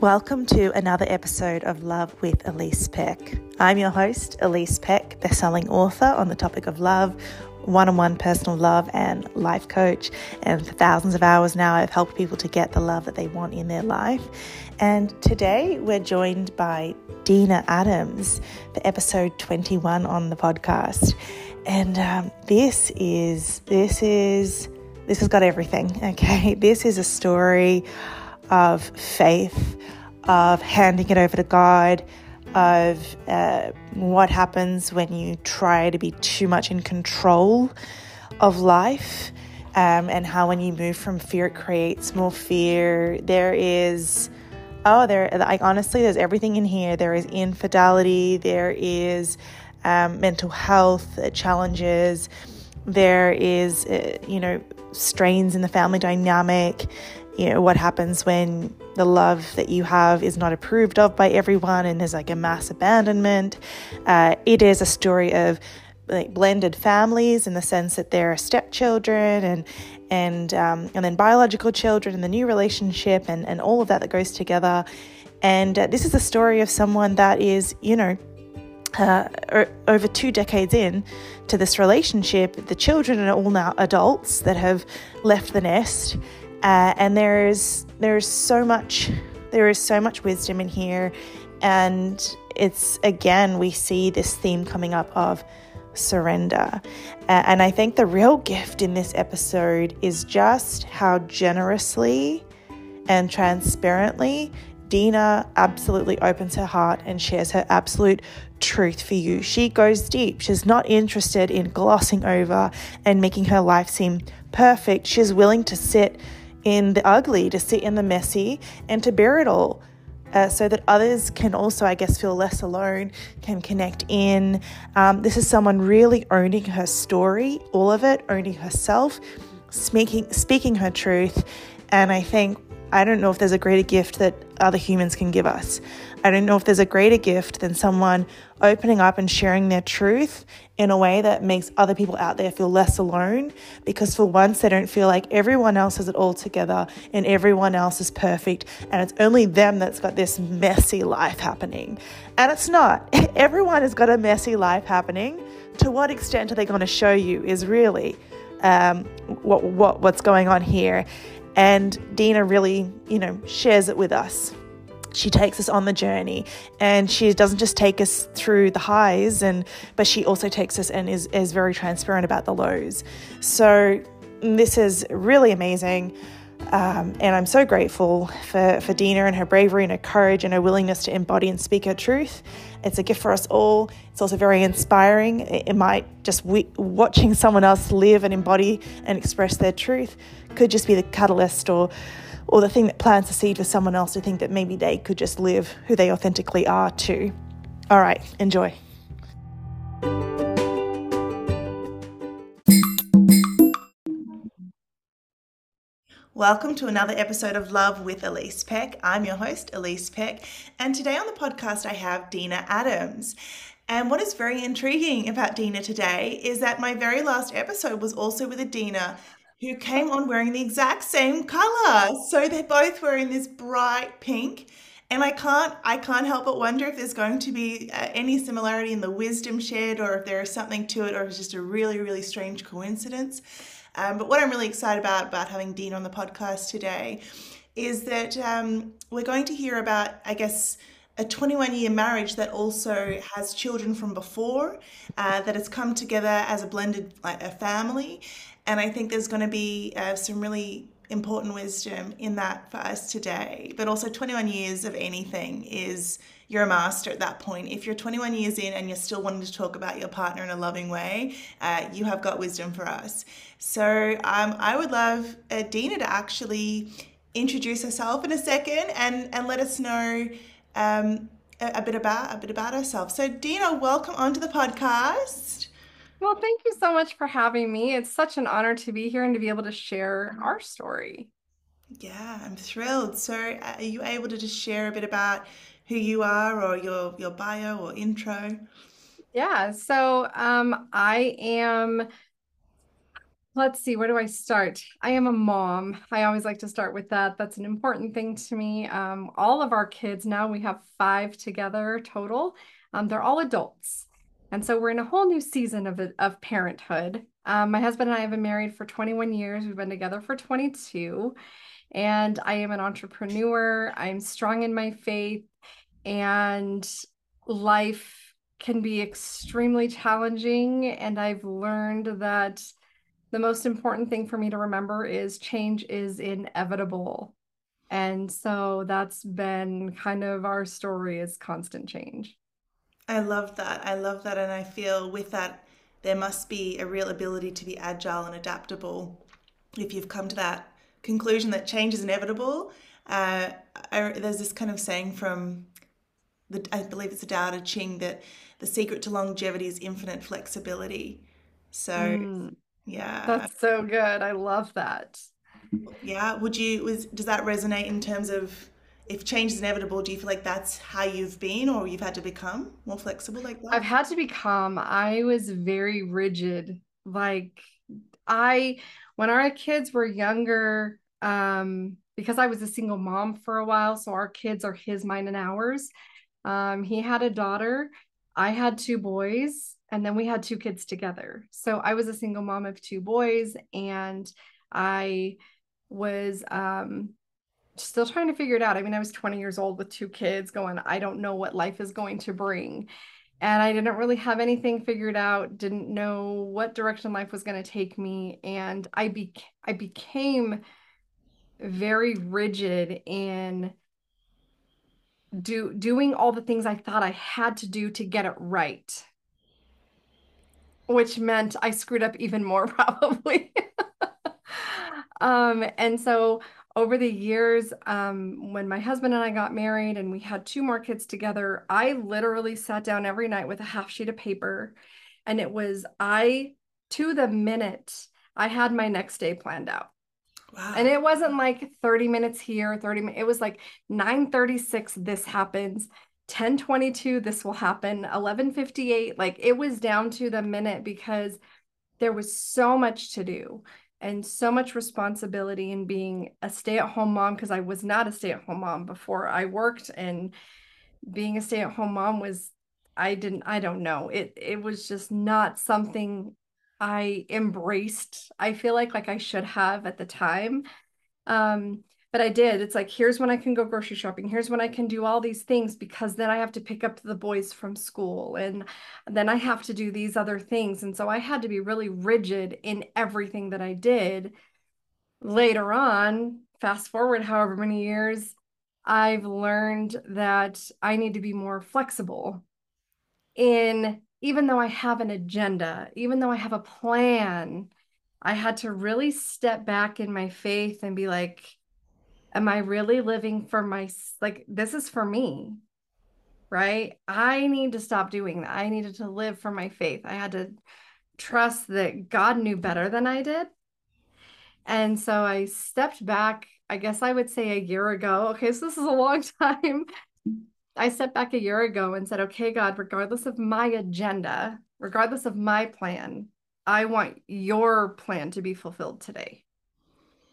Welcome to another episode of Love with Elise Peck. I'm your host, Elise Peck, best-selling author on the topic of love, one-on-one personal love and life coach. And for thousands of hours now, I've helped people to get the love that they want in their life. And today we're joined by Dena Adams for episode 21 on the podcast. And um, this is this is this has got everything. Okay, this is a story of faith, of handing it over to God, of uh, what happens when you try to be too much in control of life, um, and how when you move from fear, it creates more fear. There is, oh, there, like honestly, there's everything in here. There is infidelity, there is um, mental health challenges, there is, uh, you know, strains in the family dynamic you know what happens when the love that you have is not approved of by everyone and there's like a mass abandonment. Uh, it is a story of like blended families in the sense that there are stepchildren and and um, and then biological children and the new relationship and and all of that that goes together. And uh, this is a story of someone that is you know uh, over two decades in to this relationship, the children are all now adults that have left the nest uh, and there's there's so much there is so much wisdom in here, and it's again we see this theme coming up of surrender. Uh, and I think the real gift in this episode is just how generously and transparently Dena absolutely opens her heart and shares her absolute truth for you. She goes deep. She's not interested in glossing over and making her life seem perfect. She's willing to sit in the ugly, to sit in the messy, and to bear it all. Uh, so that others can also, I guess, feel less alone, can connect in. Um, this is someone really owning her story, all of it, owning herself, speaking speaking her truth. And I think I don't know if there's a greater gift that other humans can give us. I don't know if there's a greater gift than someone opening up and sharing their truth in a way that makes other people out there feel less alone because for once they don't feel like everyone else has it all together and everyone else is perfect and it's only them that's got this messy life happening. And it's not. Everyone has got a messy life happening. To what extent are they going to show you is really um, what, what what's going on here. And Dena really, you know, shares it with us. She takes us on the journey and she doesn't just take us through the highs and but she also takes us and is, is very transparent about the lows. So this is really amazing. Um, and I'm so grateful for, for Dena and her bravery and her courage and her willingness to embody and speak her truth. It's a gift for us all. It's also very inspiring. It, it might just we, watching someone else live and embody and express their truth could just be the catalyst or or the thing that plants a seed for someone else to think that maybe they could just live who they authentically are too. All right, enjoy. Welcome to another episode of Love with Elise Peck. I'm your host, Elise Peck, and today on the podcast I have Dena Adams. And what is very intriguing about Dena today is that my very last episode was also with a Dina who came on wearing the exact same color. So they're both wearing this bright pink. And I can't, I can't help but wonder if there's going to be uh, any similarity in the wisdom shared, or if there is something to it, or if it's just a really, really strange coincidence. Um, but what I'm really excited about about having Dena on the podcast today is that um, we're going to hear about, I guess, a 21 year marriage that also has children from before, uh, that has come together as a blended like, a family. And I think there's going to be uh, some really important wisdom in that for us today. But also, 21 years of anything is you're a master at that point. If you're 21 years in and you're still wanting to talk about your partner in a loving way, uh, you have got wisdom for us. So um, I would love uh, Dena to actually introduce herself in a second and, and let us know um, a, a, bit about a bit about herself. So Dena, welcome onto the podcast. Well, thank you so much for having me. It's such an honor to be here and to be able to share our story. Yeah, I'm thrilled. So, uh, are you able to just share a bit about who you are or your your bio or intro? Yeah, so um, I am Let's see, where do I start? I am a mom. I always like to start with that. That's an important thing to me. Um, all of our kids now, we have five together total. Um, they're all adults. And so we're in a whole new season of, of parenthood. Um, my husband and I have been married for 21 years. We've been together for 22. And I am an entrepreneur. I'm strong in my faith. And life can be extremely challenging. And I've learned that the most important thing for me to remember is change is inevitable. And so that's been kind of our story is constant change. I love that. I love that. And I feel with that, there must be a real ability to be agile and adaptable. If you've come to that conclusion that change is inevitable, uh, I, there's this kind of saying from the, I believe it's the Tao Te Ching that the secret to longevity is infinite flexibility. So, mm. Yeah. That's so good. I love that. Yeah. Would you was does that resonate in terms of if change is inevitable, do you feel like that's how you've been or you've had to become more flexible like that? I've had to become. I was very rigid. Like I when our kids were younger, um, because I was a single mom for a while, so our kids are his, mine, and ours. Um, he had a daughter. I had two boys and then we had two kids together. So I was a single mom of two boys and I was um still trying to figure it out. I mean, I was 20 years old with two kids going, I don't know what life is going to bring. And I didn't really have anything figured out, didn't know what direction life was going to take me. And I be I became very rigid in do doing all the things I thought I had to do to get it right which meant I screwed up even more probably. um, and so over the years, um, when my husband and I got married and we had two more kids together, I literally sat down every night with a half sheet of paper and it was I to the minute I had my next day planned out. Wow. And it wasn't like 30 minutes here, 30 minutes. It was like 936, this happens. 1022 this will happen 1158 like it was down to the minute because there was so much to do and so much responsibility in being a stay-at-home mom because I was not a stay-at-home mom before I worked and being a stay-at-home mom was I didn't I don't know. It it was just not something I embraced I feel like like I should have at the time. Um but I did. It's like, here's when I can go grocery shopping. Here's when I can do all these things because then I have to pick up the boys from school and then I have to do these other things. And so I had to be really rigid in everything that I did. Later on, fast forward however many years, I've learned that I need to be more flexible in even though I have an agenda, even though I have a plan, I had to really step back in my faith and be like, am I really living for my like this is for me? Right? I need to stop doing that. I needed to live for my faith. I had to trust that God knew better than I did. And so I stepped back, I guess I would say a year ago. Okay, so this is a long time. I stepped back a year ago and said, okay, God, regardless of my agenda, regardless of my plan, I want your plan to be fulfilled today.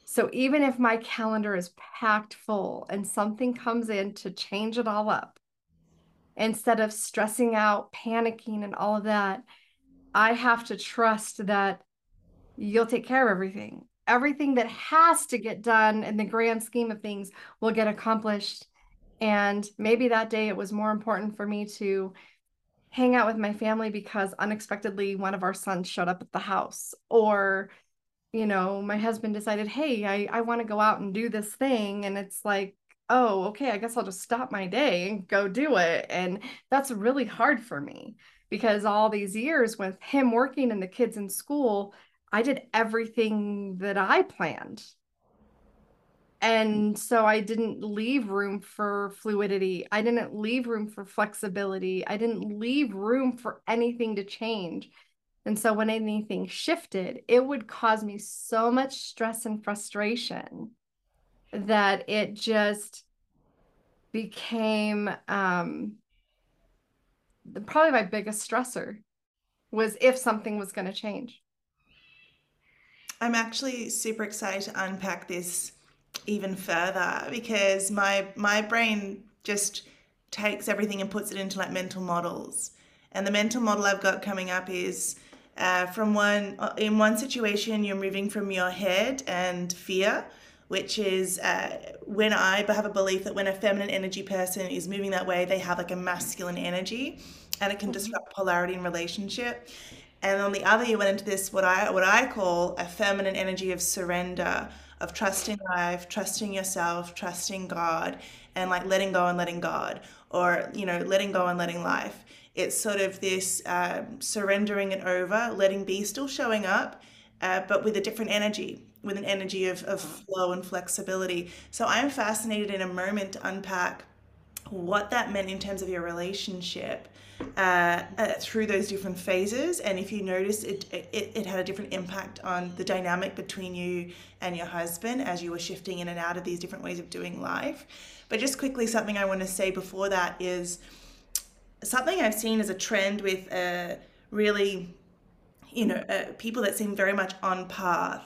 So even if my calendar is packed full and something comes in to change it all up, instead of stressing out, panicking, and all of that, I have to trust that you'll take care of everything. Everything that has to get done in the grand scheme of things will get accomplished. And maybe that day it was more important for me to hang out with my family because unexpectedly one of our sons showed up at the house or you know, my husband decided, hey, I, I want to go out and do this thing. And it's like, oh, okay, I guess I'll just stop my day and go do it. And that's really hard for me because all these years with him working and the kids in school, I did everything that I planned. And so I didn't leave room for fluidity. I didn't leave room for flexibility. I didn't leave room for anything to change. And so when anything shifted, it would cause me so much stress and frustration that it just became um, probably my biggest stressor was if something was going to change. I'm actually super excited to unpack this even further because my my brain just takes everything and puts it into like mental models. And the mental model I've got coming up is uh, from one uh, in one situation you're moving from your head and fear which is uh, when I have a belief that when a feminine energy person is moving that way, they have like a masculine energy, and it can mm-hmm. disrupt polarity in relationship. And on the other, you went into this what I what I call a feminine energy of surrender, of trusting life, trusting yourself, trusting God, and like letting go and letting God, or you know, letting go and letting life. It's sort of this um, surrendering it over, letting be, still showing up, uh, but with a different energy with an energy of, of flow and flexibility. So I'm fascinated in a moment to unpack what that meant in terms of your relationship uh, uh, through those different phases. And if you notice, it, it, it had a different impact on the dynamic between you and your husband as you were shifting in and out of these different ways of doing life. But just quickly, something I want to say before that is something I've seen as a trend with uh, really, you know, uh, people that seem very much on path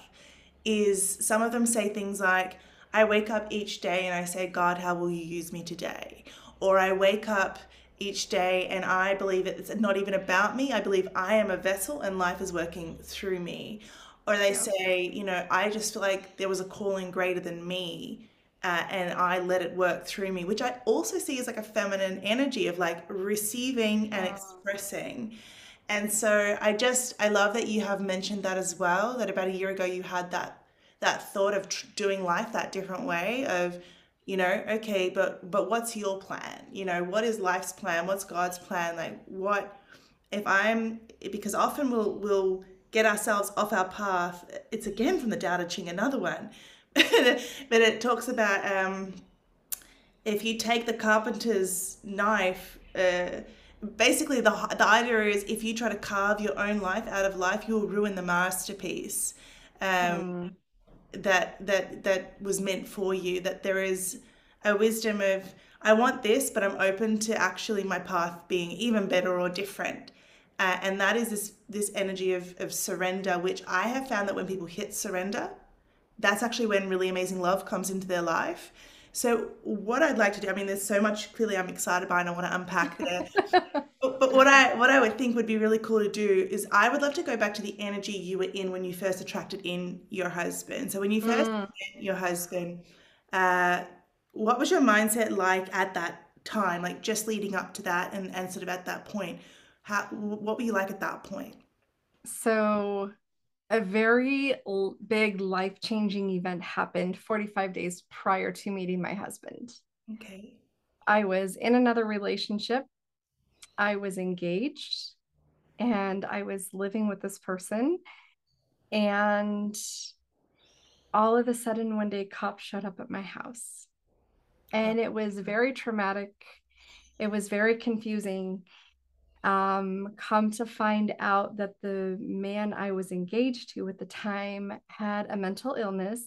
is some of them say things like, I wake up each day and I say, God, how will you use me today? Or I wake up each day and I believe it's not even about me. I believe I am a vessel and life is working through me. Or they yeah. say, you know, I just feel like there was a calling greater than me. Uh, and I let it work through me, which I also see as like a feminine energy of like receiving and expressing. And so I just I love that you have mentioned that as well. That about a year ago you had that that thought of tr- doing life that different way of you know okay but but what's your plan you know what is life's plan what's god's plan like what if i'm because often we'll we'll get ourselves off our path it's again from the Tao Te Ching another one but it talks about um if you take the carpenter's knife uh, basically the the idea is if you try to carve your own life out of life, you'll ruin the masterpiece um, mm. that that that was meant for you. That there is a wisdom of I want this, but I'm open to actually my path being even better or different. Uh, and that is this this energy of, of surrender, which I have found that when people hit surrender, that's actually when really amazing love comes into their life. So, what I'd like to do, I mean, there's so much clearly I'm excited by and I want to unpack there. but, but, what I what I would think would be really cool to do is I would love to go back to the energy you were in when you first attracted in your husband. So, when you first mm. met your husband, uh, what was your mindset like at that time, like just leading up to that and, and sort of at that point? How what were you like at that point? So a very big life changing event happened 45 days prior to meeting my husband. Okay. I was in another relationship. I was engaged and I was living with this person. And all of a sudden, one day, cops showed up at my house. And it was very traumatic. It was very confusing um, come to find out that the man I was engaged to at the time had a mental illness,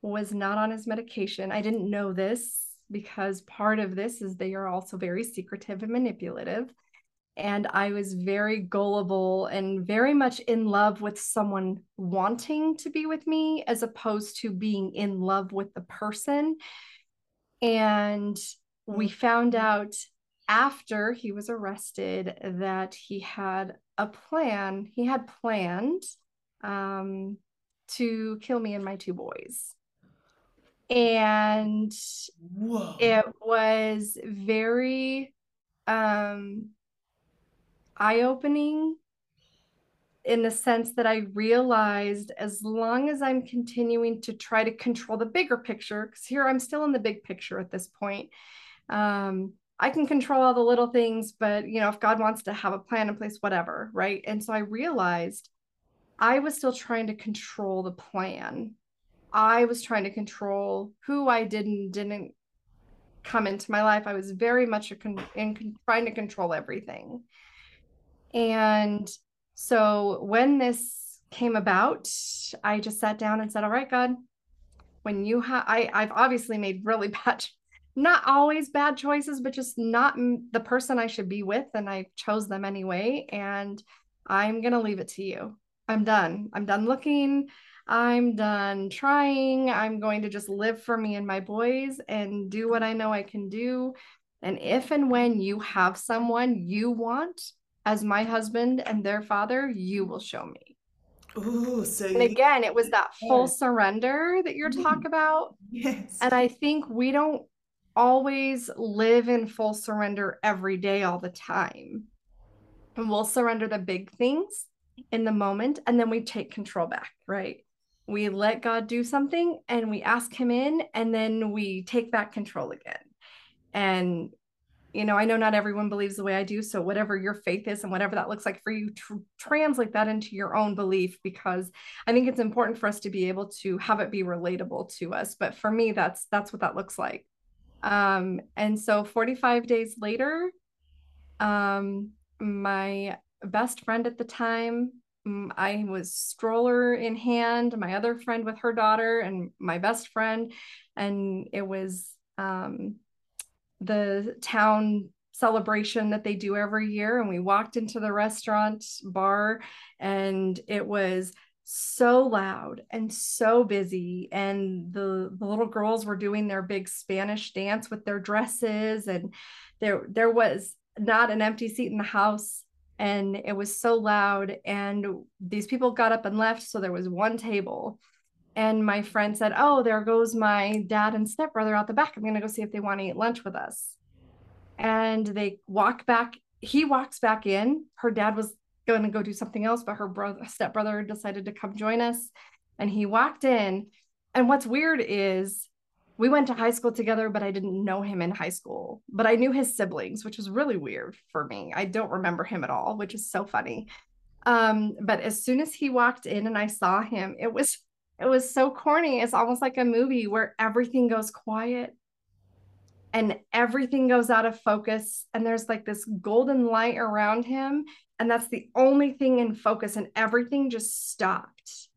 was not on his medication. I didn't know this because part of this is they are also very secretive and manipulative. And I was very gullible and very much in love with someone wanting to be with me as opposed to being in love with the person. And we found out after he was arrested that he had a plan. He had planned um, to kill me and my two boys. And Whoa. it was very um, eye opening in the sense that I realized as long as I'm continuing to try to control the bigger picture, because here I'm still in the big picture at this point, um, I can control all the little things, but you know, if God wants to have a plan in place, whatever, right? And so I realized I was still trying to control the plan. I was trying to control who I didn't didn't come into my life. I was very much con- in trying to control everything. And so when this came about, I just sat down and said, "All right, God, when you have I've obviously made really bad not always bad choices, but just not the person I should be with. And I chose them anyway. And I'm going to leave it to you. I'm done. I'm done looking. I'm done trying. I'm going to just live for me and my boys and do what I know I can do. And if and when you have someone you want as my husband and their father, you will show me. Ooh, so and again, it was that full surrender that you're talking about. Yes. And I think we don't always live in full surrender every day, all the time. And we'll surrender the big things in the moment and then we take control back, right? We let God do something and we ask Him in and then we take back control again. And you know, I know not everyone believes the way I do. So, whatever your faith is and whatever that looks like for you, tr- translate that into your own belief because I think it's important for us to be able to have it be relatable to us. But for me, that's that's what that looks like. Um, and so, 45 days later, um, my best friend at the time, mm, I was stroller in hand, my other friend with her daughter, and my best friend, and it was um, the town celebration that they do every year. And we walked into the restaurant bar and it was so loud and so busy and the, the little girls were doing their big spanish dance with their dresses and there there was not an empty seat in the house and it was so loud and these people got up and left so there was one table and my friend said, Oh, there goes my dad and stepbrother out the back. I'm going to go see if they want to eat lunch with us. And they walk back. He walks back in. Her dad was going to go do something else, but her brother, stepbrother decided to come join us. And he walked in. And what's weird is we went to high school together, but I didn't know him in high school. But I knew his siblings, which was really weird for me. I don't remember him at all, which is so funny. Um, but as soon as he walked in and I saw him, it was it was so corny. It's almost like a movie where everything goes quiet and everything goes out of focus. And there's like this golden light around him. And that's the only thing in focus. And everything just stopped.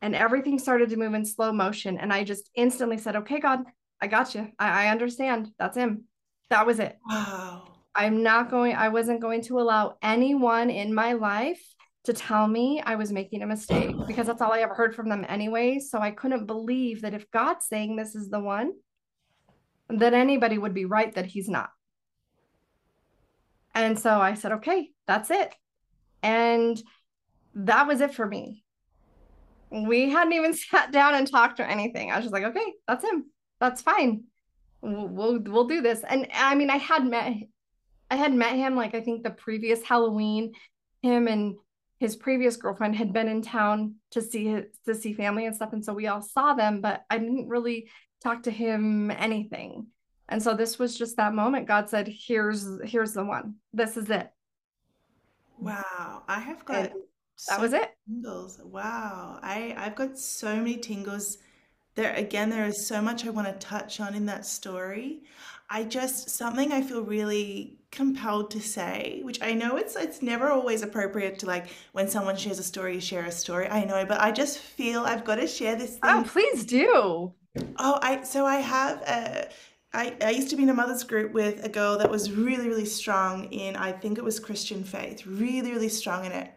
And everything started to move in slow motion. And I just instantly said, Okay, God, I got you. I, I understand. That's him. That was it. Wow. I'm not going, I wasn't going to allow anyone in my life to tell me I was making a mistake because that's all I ever heard from them anyway. So I couldn't believe that if God's saying this is the one, that anybody would be right that he's not. And so I said, okay, that's it. And that was it for me. We hadn't even sat down and talked or anything. I was just like, okay, that's him. That's fine. We'll, we'll, we'll do this. And I mean, I had met I had met him like I think the previous Halloween, him and his previous girlfriend had been in town to see his, to see family and stuff and so we all saw them but i didn't really talk to him anything and so this was just that moment god said here's here's the one this is it wow i have got so that was it tingles wow i i've got so many tingles there again there is so much i want to touch on in that story i just something i feel really compelled to say, which I know it's it's never always appropriate to like when someone shares a story, share a story. I know, but I just feel I've got to share this oh, thing. Oh, please do. Oh, I so I have a I, I used to be in a mother's group with a girl that was really, really strong in, I think it was Christian faith, really, really strong in it.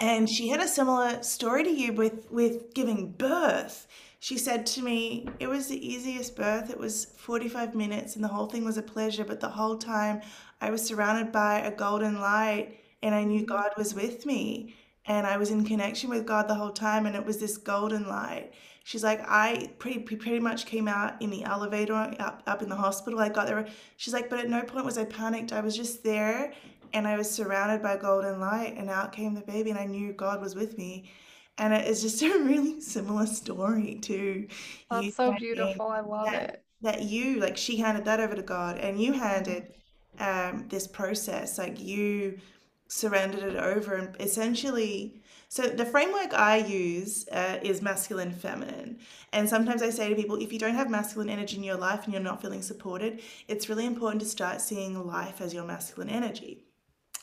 And she had a similar story to you with, with giving birth she said to me, It was the easiest birth. It was 45 minutes and the whole thing was a pleasure. But the whole time I was surrounded by a golden light and I knew God was with me. And I was in connection with God the whole time. And it was this golden light. She's like, I pretty pretty much came out in the elevator up, up in the hospital. I got there. She's like, but at no point was I panicked. I was just there and I was surrounded by golden light. And out came the baby and I knew God was with me and it is just a really similar story to that's so beautiful i love that, it that you like she handed that over to god and you handed um, this process like you surrendered it over and essentially so the framework i use uh, is masculine feminine and sometimes i say to people if you don't have masculine energy in your life and you're not feeling supported it's really important to start seeing life as your masculine energy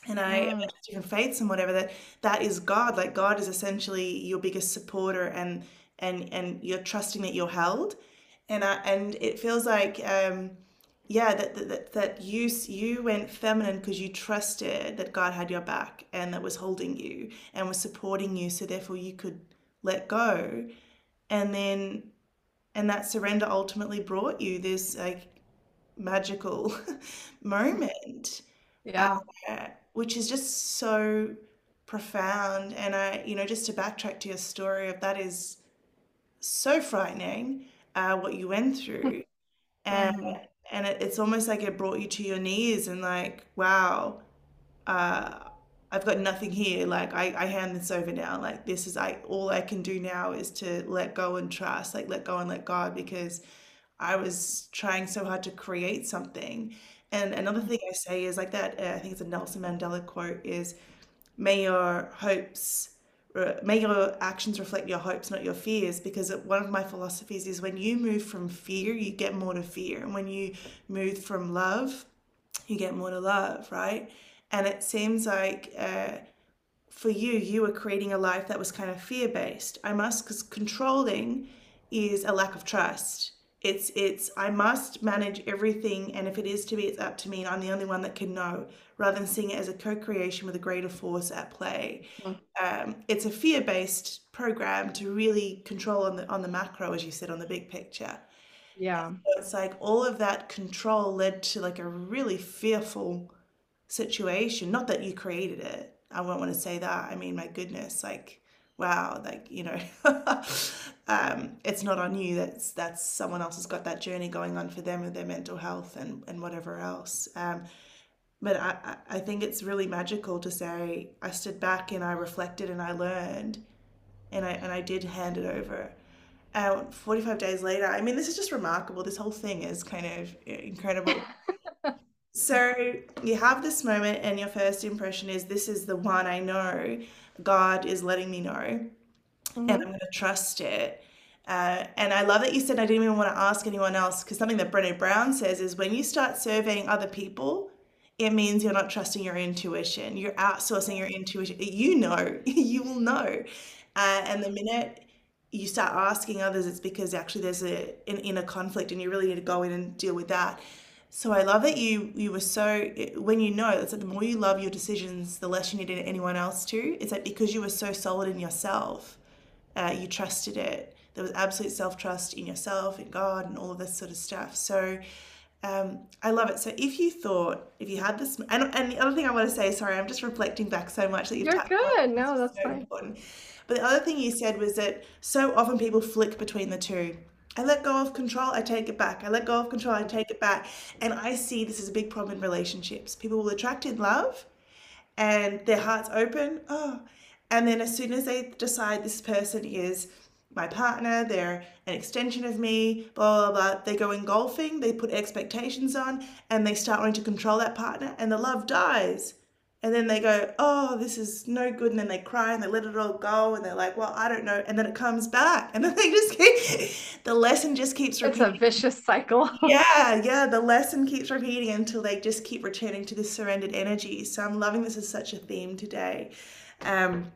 and I mm. different faiths and whatever that that is God. Like God is essentially your biggest supporter, and and and you're trusting that you're held, and I, and it feels like um, yeah that that that you you went feminine because you trusted that God had your back and that was holding you and was supporting you, so therefore you could let go and then and that surrender ultimately brought you this like magical moment Yeah. uh, which is just so profound and i you know just to backtrack to your story of that is so frightening uh, what you went through and Mhm. And it, it's almost like it brought you to your knees and like wow uh, I've got nothing here. Like I, I hand this over now. Like this is I all I can do now is to let go and trust. Like let go and let God because I was trying so hard to create something. And another thing I say is like that. Uh, I think it's a Nelson Mandela quote: is may your hopes may your actions reflect your hopes not your fears because one of my philosophies is when you move from fear you get more to fear and when you move from love you get more to love right and it seems like uh, for you, you were creating a life that was kind of fear based. I must, because controlling is a lack of trust. It's, it's, I must manage everything, and if it is to be, it's up to me, and I'm the only one that can know, rather than seeing it as a co creation with a greater force at play. Mm. Um, it's a fear based program to really control on the, on the macro, as you said, on the big picture. Yeah. So it's like all of that control led to like a really fearful situation. Not that you created it. I won't want to say that. I mean, my goodness, like, wow, like, you know, um, it's not on you. That's that's someone else has got that journey going on for them with their mental health and, and whatever else. Um, but I, I think it's really magical to say I stood back and I reflected and I learned and I and I did hand it over. Uh, 45 days later, I mean, this is just remarkable. This whole thing is kind of incredible. So you have this moment, and your first impression is this is the one I know. God is letting me know, and I'm hmm going to trust it. Uh, and I love that you said I didn't even want to ask anyone else because something that Brené Brown says is when you start surveying other people, it means you're not trusting your intuition. You're outsourcing your intuition. You know, you will know. Uh, and the minute you start asking others, it's because actually there's a, an inner conflict and you really need to go in and deal with that. So I love that you you were so when you know it's like the more you love your decisions, the less you need anyone else to. It's like because you were so solid in yourself, uh, you trusted it. There was absolute self trust in yourself, in God, and all of this sort of stuff. So um, I love it. So if you thought, if you had this, and, and the other thing I want to say, sorry, I'm just reflecting back so much that you've You're on. good. No, that's so fine. important. But the other thing you said was that so often people flick between the two. I let go of control, I take it back. I let go of control, I take it back. And I see this is a big problem in relationships. People will attract in love and their heart's open. Oh, and then as soon as they decide this person is my partner, they're an extension of me, blah, blah, blah, they go engulfing, they put expectations on, and they start wanting to control that partner, and the love dies. And then they go, oh, this is no good. And then they cry and they let it all go. And they're like, well, I don't know. And then it comes back. And then they just keep, the lesson just keeps repeating. It's a vicious cycle. Yeah, yeah, the lesson keeps repeating until they just keep returning to this surrendered energy. So I'm loving this as such a theme today. Um,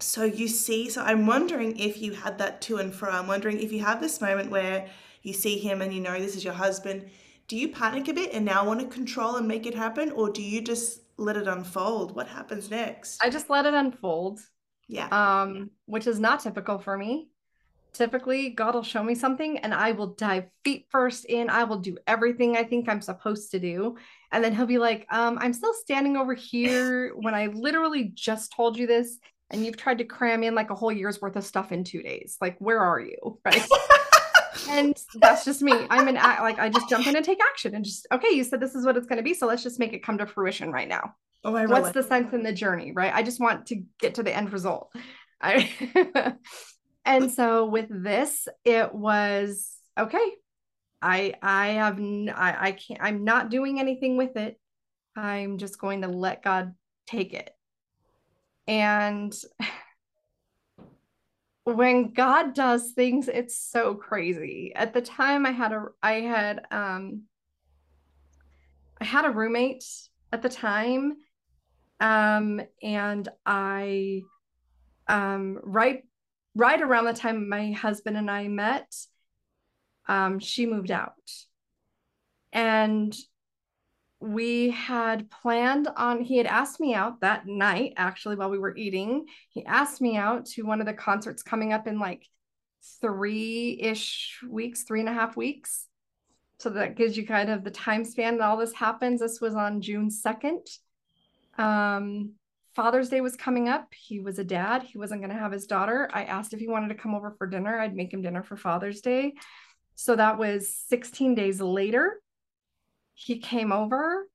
so you see, so I'm wondering if you had that to and fro. I'm wondering if you have this moment where you see him and you know this is your husband. Do you panic a bit and now want to control and make it happen, or do you just let it unfold? What happens next? I just let it unfold, Yeah. um, which is not typical for me. Typically, God will show me something and I will dive feet first in. I will do everything I think I'm supposed to do. And then he'll be like, um, I'm still standing over here when I literally just told you this. And you've tried to cram in like a whole year's worth of stuff in two days. Like, where are you? Right. And that's just me. I'm an act like I just jump in and take action and just okay, you said this is what it's going to be, so let's just make it come to fruition right now. Oh, I What's the sense in the journey, right? I just want to get to the end result. I and so with this, it was okay. I I have n- I I can't I'm not doing anything with it. I'm just going to let God take it. And when God does things, it's so crazy. At the time I had a I had um I had a roommate at the time um and I um right right around the time my husband and I met um she moved out. And we had planned on he had asked me out that night actually while we were eating. He asked me out to one of the concerts coming up in like three-ish weeks three and a half weeks. So that gives you kind of the time span that all this happens. This was on june 2nd um, father's day was coming up. He was a dad. He wasn't going to have his daughter. I asked if he wanted to come over for dinner. I'd make him dinner for father's day. So that was 16 days later he came over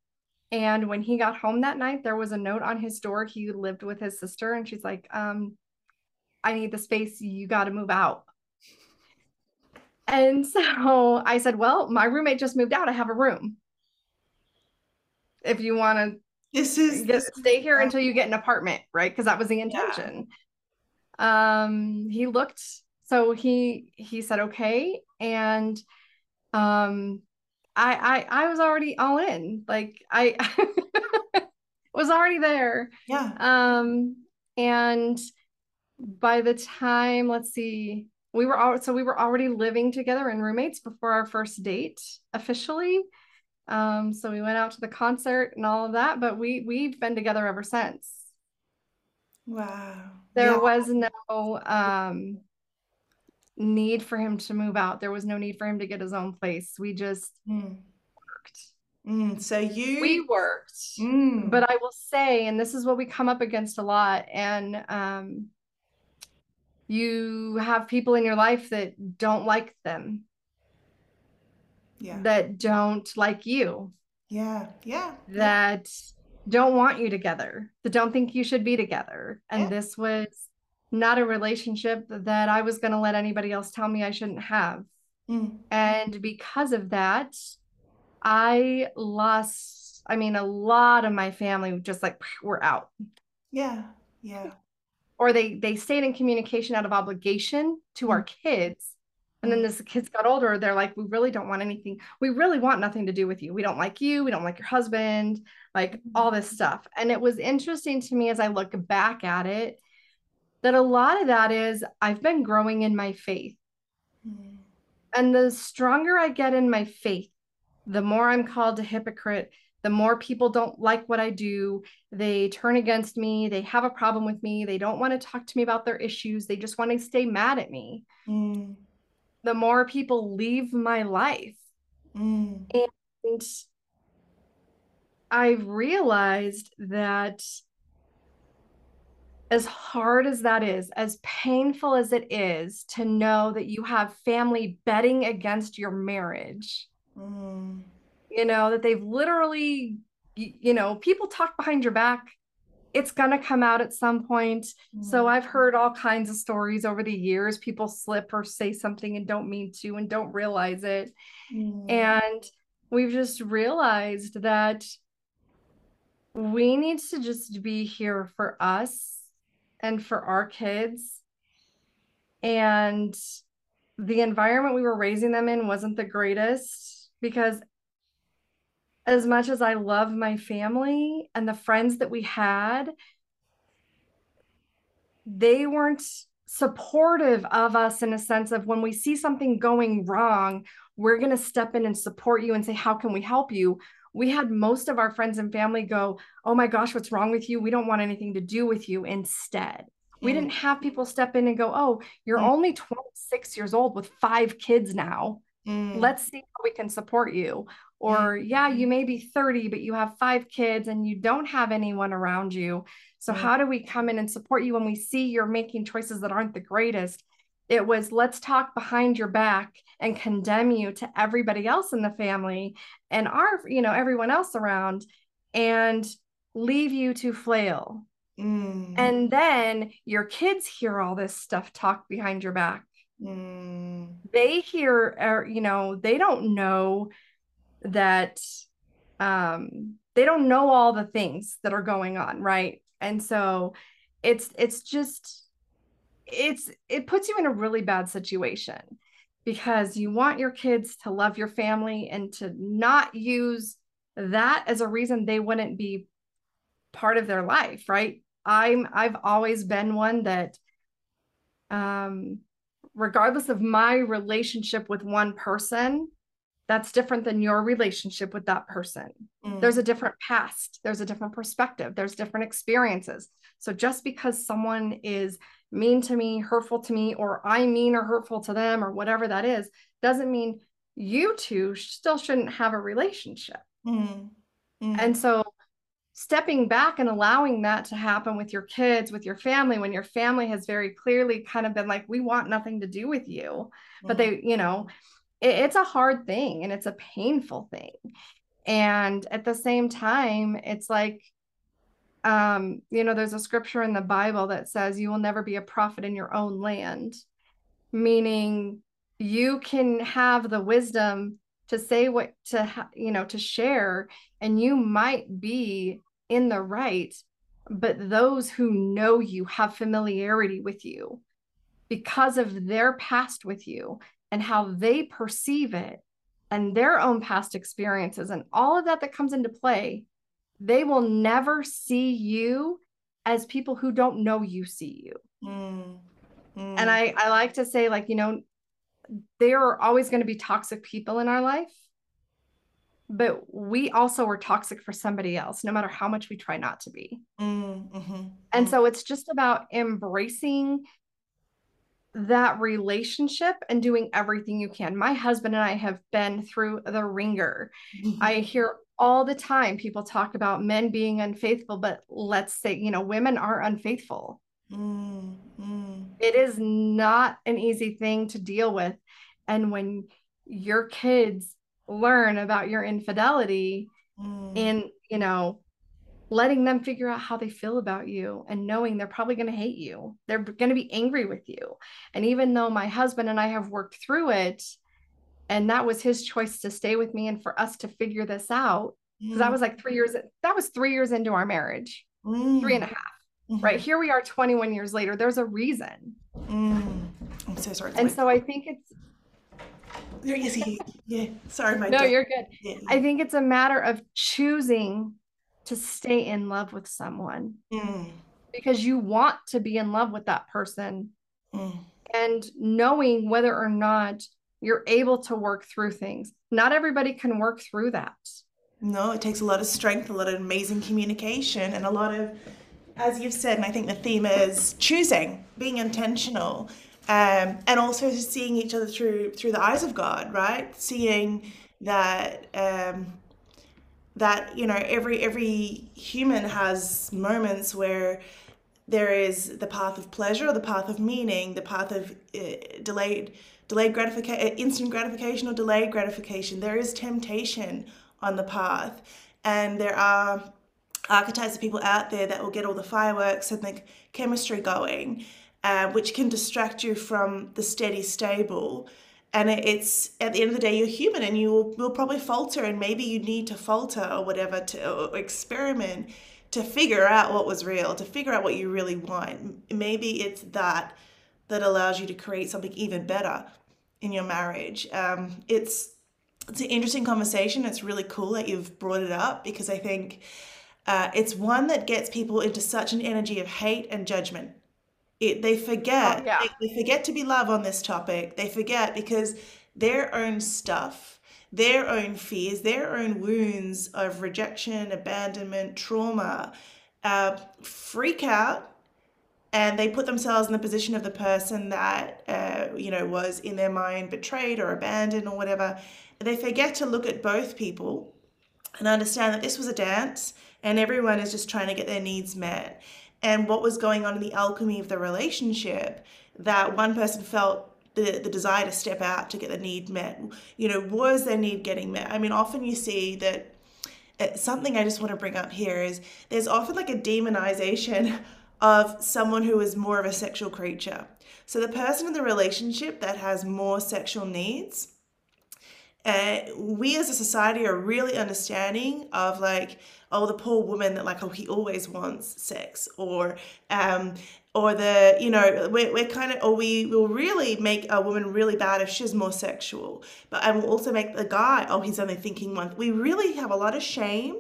and when he got home that night there was a note on his door he lived with his sister and she's like um i need the space. You got to move out. And so i said well my roommate just moved out. I have a room. If you want to this is get, stay here until you get an apartment right? Because that was the intention. Yeah. um he looked so he he said okay and um I I I was already all in. Like I was already there. Yeah. Um and by the time let's see we were all so we were already living together and roommates before our first date officially. Um so we went out to the concert and all of that, but we we've been together ever since. Wow. There yeah. was no um need for him to move out. There was no need for him to get his own place. We just mm. worked. Mm, so you we worked, mm. but I will say, and this is what we come up against a lot, and um, you have people in your life that don't like them, yeah, that don't like you, yeah, yeah, that don't want you together, that don't think you should be together, and yeah. this was not a relationship that I was going to let anybody else tell me I shouldn't have. Mm. And because of that, I lost, I mean, a lot of my family just like were out. Yeah. Yeah. Or they they stayed in communication out of obligation to mm. our kids. And then mm. as the kids got older, they're like, we really don't want anything. We really want nothing to do with you. We don't like you. We don't like your husband, like mm. all this stuff. And it was interesting to me as I look back at it that a lot of that is I've been growing in my faith. Mm. And the stronger I get in my faith, the more I'm called a hypocrite, the more people don't like what I do. They turn against me. They have a problem with me. They don't want to talk to me about their issues. They just want to stay mad at me. Mm. The more people leave my life. Mm. And I've realized that as hard as that is, as painful as it is to know that you have family betting against your marriage, mm. you know, that they've literally, you know, people talk behind your back. It's going to come out at some point. Mm. So I've heard all kinds of stories over the years. People slip or say something and don't mean to and don't realize it. Mm. And we've just realized that we need to just be here for us and for our kids. And the environment we were raising them in wasn't the greatest because as much as I love my family and the friends that we had, they weren't supportive of us in a sense of when we see something going wrong, we're going to step in and support you and say, How can we help you? We had most of our friends and family go, Oh my gosh, what's wrong with you? We don't want anything to do with you instead. Mm. We didn't have people step in and go, Oh, you're mm. only 26 years old with five kids now. Mm. Let's see how we can support you. Or, yeah, you may be 30, but you have five kids and you don't have anyone around you. So, how do we come in and support you when we see you're making choices that aren't the greatest? It was let's talk behind your back and condemn you to everybody else in the family and our, you know, everyone else around and leave you to flail. Mm. And then your kids hear all this stuff talk behind your back. Mm. They hear, er, you know, they don't know that um they don't know all the things that are going on, right? And so it's it's just it's it puts you in a really bad situation because you want your kids to love your family and to not use that as a reason they wouldn't be part of their life right i'm i've always been one that um regardless of my relationship with one person that's different than your relationship with that person. Mm. There's a different past, there's a different perspective, there's different experiences. So just because someone is mean to me, hurtful to me, or I'm mean or hurtful to them, or whatever that is, doesn't mean you two still shouldn't have a relationship. Mm. Mm. And so stepping back and allowing that to happen with your kids, with your family, when your family has very clearly kind of been like, we want nothing to do with you, but they, you know, it, it's a hard thing and it's a painful thing. And at the same time, it's like, um, you know, there's a scripture in the Bible that says you will never be a prophet in your own land, meaning you can have the wisdom to say what to ha- you know to share and you might be in the right but those who know you have familiarity with you because of their past with you and how they perceive it and their own past experiences and all of that that comes into play, they will never see you as people who don't know you see you. Mm. Mm. And I, I like to say, like, you know, there are always going to be toxic people in our life, but we also are toxic for somebody else, no matter how much we try not to be. Mm, mm-hmm, and so it's just about embracing that relationship and doing everything you can. My husband and I have been through the ringer. Mm-hmm. I hear all the time people talk about men being unfaithful, but let's say, you know, women are unfaithful. Mm-hmm. It is not an easy thing to deal with. And when your kids learn about your infidelity mm. in, you know, letting them figure out how they feel about you and knowing they're probably going to hate you. They're going to be angry with you. And even though my husband and I have worked through it, and that was his choice to stay with me and for us to figure this out, because mm. that was like three years, that was three years into our marriage, mm. three and a half. Mm-hmm. Right here we are 21 years later. There's a reason. Mm. I'm so sorry. And so I think it's there is he. Yeah. Sorry, my No, dog. you're good. Yeah. I think it's a matter of choosing to stay in love with someone mm. because you want to be in love with that person mm. and knowing whether or not you're able to work through things. Not everybody can work through that. No, it takes a lot of strength, a lot of amazing communication, and a lot of, as you've said, and I think the theme is choosing, being intentional, um, and also seeing each other through through the eyes of God, right? Seeing that um, that you know every every human has moments where there is the path of pleasure the path of meaning the path of uh, delayed delayed gratification uh, instant gratification or delayed gratification. There is temptation on the path and there are archetypes of people out there that will get all the fireworks and the chemistry going uh, which can distract you from the steady stable. And it's at the end of the day you're human and you will, will probably falter and maybe you need to falter or whatever to or experiment to figure out what was real to figure out what you really want. Maybe it's that that allows you to create something even better in your marriage um, it's it's an interesting conversation it's really cool that you've brought it up because i think uh, it's one that gets people into such an energy of hate and judgment it, they forget. Oh, yeah. they, they forget to be love on this topic. They forget because their own stuff, their own fears, their own wounds of rejection, abandonment, trauma, uh, freak out and they put themselves in the position of the person that uh, you know was in their mind betrayed or abandoned or whatever. They forget to look at both people and understand that this was a dance and everyone is just trying to get their needs met. And what was going on in the alchemy of the relationship that one person felt the, the desire to step out to get the need met you know was their need getting met? I mean often you see that uh, something i just want to bring up here is there's often like a demonization of someone who is more of a sexual creature. So the person in the relationship that has more sexual needs uh, we as a society are really understanding of like oh the poor woman that like oh he always wants sex or um or the you know we're, we're kind of or we will really make a woman really bad if she's more sexual. But and we'll also make the guy oh he's only thinking one we really have a lot of shame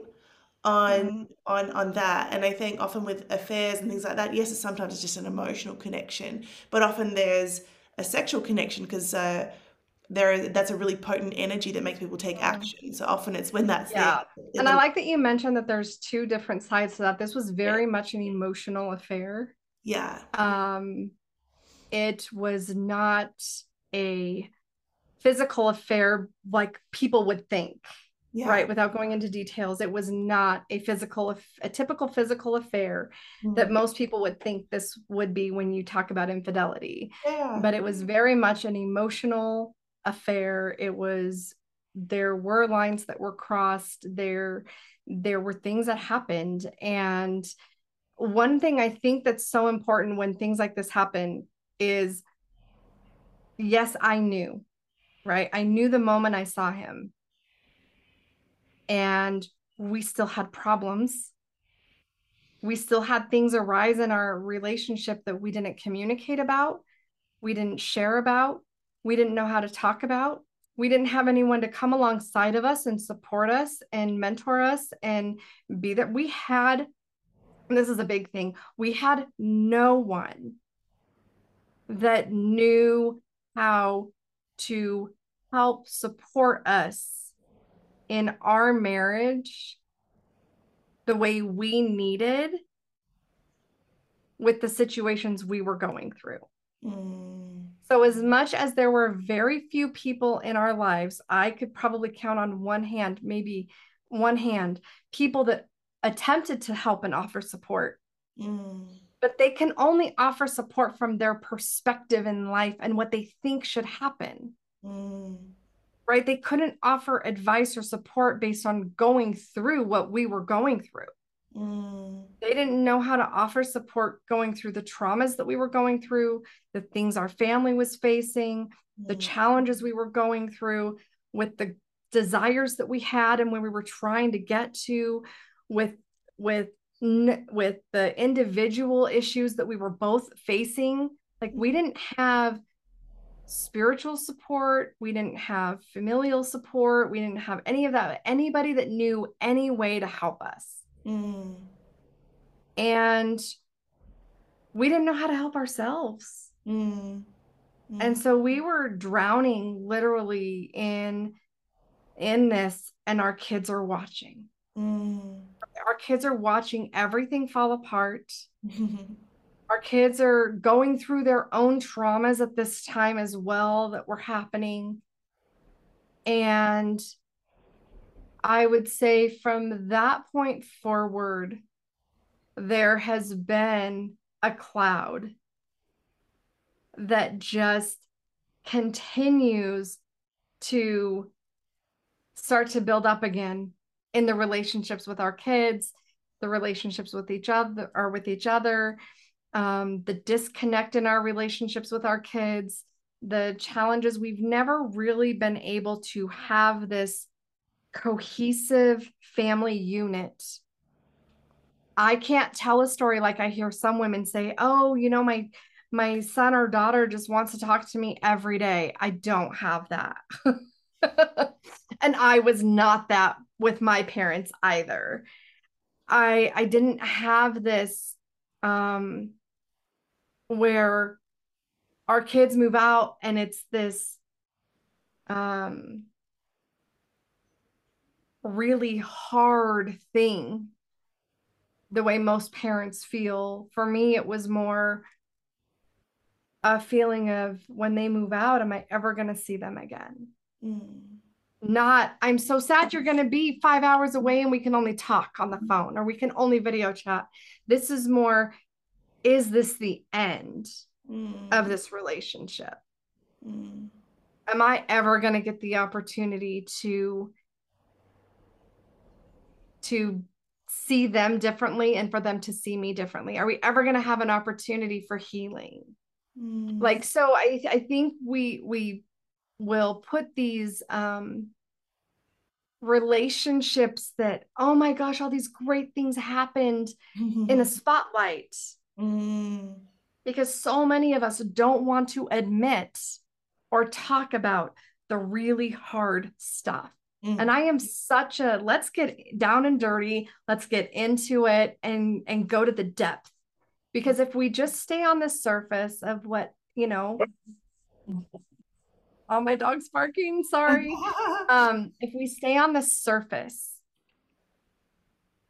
on mm. on on that and i think often with affairs and things like that yes it's sometimes it's just an emotional connection but often there's a sexual connection because uh, there that's a really potent energy that makes people take Mm. action. So often it's when that's Yeah. there. And I like that you mentioned that there's two different sides to that. This was very much an emotional affair. yeah. Um, it was not a physical affair like people would think, Yeah. right? Without going into details, it was not a physical, a typical physical affair that Mm. most people would think this would be when you talk about infidelity. yeah. But it was very much an emotional affair. It was there were lines that were crossed. There there were things that happened and one thing I think that's so important when things like this happen is yes, I knew, right? I knew the moment I saw him. And we still had problems. We still had things arise in our relationship that we didn't communicate about, we didn't share about, we didn't know how to talk about. We didn't have anyone to come alongside of us and support us and mentor us and be that we had this is a big thing we had no one that knew how to help support us in our marriage the way we needed with the situations we were going through. Mm. So, as much as there were very few people in our lives, I could probably count on one hand, maybe one hand, people that attempted to help and offer support, Mm. but they can only offer support from their perspective in life and what they think should happen, Mm. Right? They couldn't offer advice or support based on going through what we were going through. Mm. They didn't know how to offer support going through the traumas that we were going through, the things our family was facing, the Mm. challenges we were going through, with the desires that we had and when we were trying to get to, with with with the individual issues that we were both facing. Like we didn't have spiritual support, we didn't have familial support, we didn't have any of that. Anybody that knew any way to help us Mm. and we didn't know how to help ourselves. Mm. And so we were drowning literally in in this and our kids are watching. Mm. Our kids are watching everything fall apart. Our kids are going through their own traumas at this time as well that were happening. And I would say from that point forward, there has been a cloud that just continues to start to build up again in the relationships with our kids, the relationships with each other or with each other, um, the disconnect in our relationships with our kids, the challenges we've never really been able to have this cohesive family unit. I can't tell a story like I hear some women say, "Oh, you know, my my son or daughter just wants to talk to me every day." I don't have that. and I was not that with my parents either. I I didn't have this um where our kids move out and it's this um really hard thing the way most parents feel. For me it was more a feeling of when they move out am i ever going to see them again? Mm. not i'm so sad you're going to be 5 hours away and we can only talk on the phone or we can only video chat. This is more is this the end Mm. of this relationship Mm. am I ever going to get the opportunity to to see them differently and for them to see me differently? Are we ever going to have an opportunity for healing? Mm. Like so I I think we we will put these um relationships that oh my gosh all these great things happened in a spotlight Mm. because so many of us don't want to admit or talk about the really hard stuff. Mm. And I am such a let's get down and dirty, let's get into it and and go to the depth. Because if we just stay on the surface of what, you know, all my dogs barking. Sorry. um, if we stay on the surface,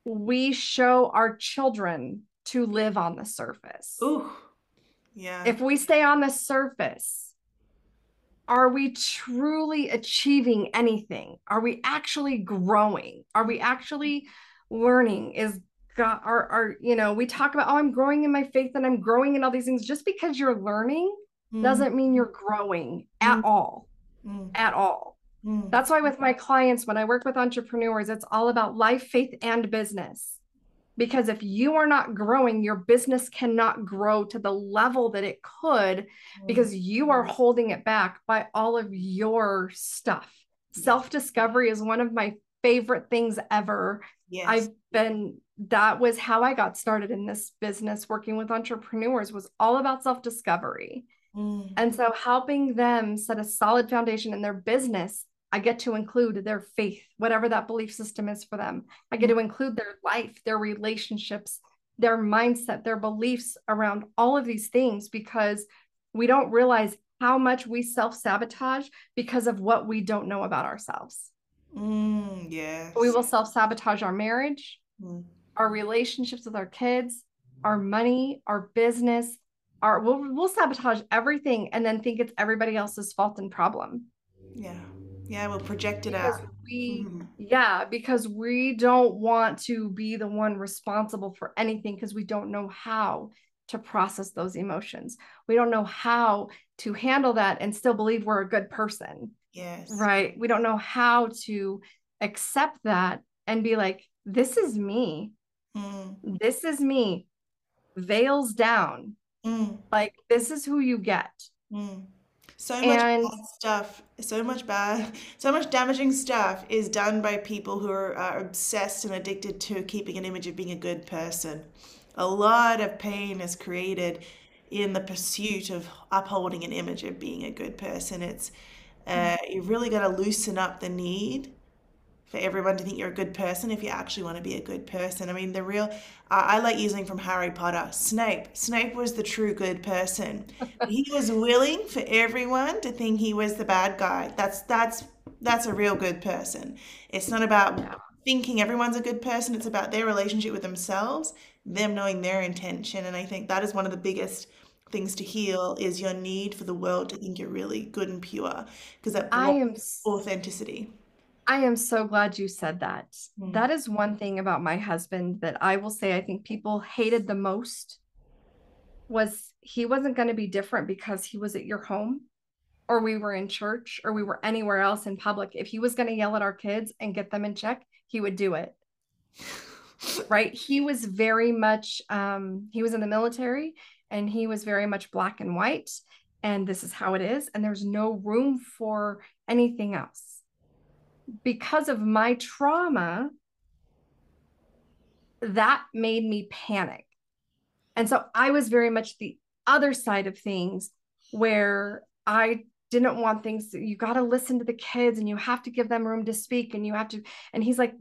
we show our children to live on the surface. Ooh. Yeah. If we stay on the surface, are we truly achieving anything? Are we actually growing? Are we actually learning? Is God, are, are, you know, we talk about, oh, I'm growing in my faith and I'm growing in all these things. Just because you're learning mm. doesn't mean you're growing at mm. all. Mm. At all. Mm. That's why with my clients, when I work with entrepreneurs, it's all about life, faith, and business. Because if you are not growing, your business cannot grow to the level that it could because you are holding it back by all of your stuff. Self discovery is one of my favorite things ever. Yes. I've been that was how I got started in this business working with entrepreneurs was all about self discovery. Mm. And so helping them set a solid foundation in their business I get to include their faith, whatever that belief system is for them. I get to mm-hmm. include their life, their relationships, their mindset, their beliefs around all of these things because we don't realize how much we self sabotage because of what we don't know about ourselves. Mm, yes. We will self sabotage our marriage, mm. our relationships with our kids, our money, our business. Our, we'll, we'll sabotage everything and then think it's everybody else's fault and problem. Yeah. Yeah, we'll project it because out. We, mm-hmm. yeah, because we don't want to be the one responsible for anything because we don't know how to process those emotions. We don't know how to handle that and still believe we're a good person. Yes. Right. We don't know how to accept that and be like, this is me. Mm. This is me. Veils down. Mm. Like, this is who you get. Mm. So much and, bad stuff, so much bad, so much damaging stuff is done by people who are, are obsessed and addicted to keeping an image of being a good person. A lot of pain is created in the pursuit of upholding an image of being a good person. It's uh, you really got to loosen up the need for everyone to think you're a good person if you actually want to be a good person. I mean, the real, uh, I like using from Harry Potter Snape. Snape was the true good person. he was willing for everyone to think he was the bad guy. That's that's that's a real good person. It's not about thinking everyone's a good person. It's about their relationship with themselves, them knowing their intention. And I think that is one of the biggest things to heal is your need for the world to think you're really good and pure because that I am authenticity. I am so glad you said that. Mm. That is one thing about my husband that I will say I think people hated the most was he wasn't going to be different because he was at your home or we were in church or we were anywhere else in public. If he was going to yell at our kids and get them in check, he would do it. right? He was very much um he was in the military and he was very much black and white and this is how it is and there's no room for anything else because of my trauma, that made me panic. And so I was very much the other side of things where I didn't want things you got to listen to the kids and you have to give them room to speak and you have to and he's like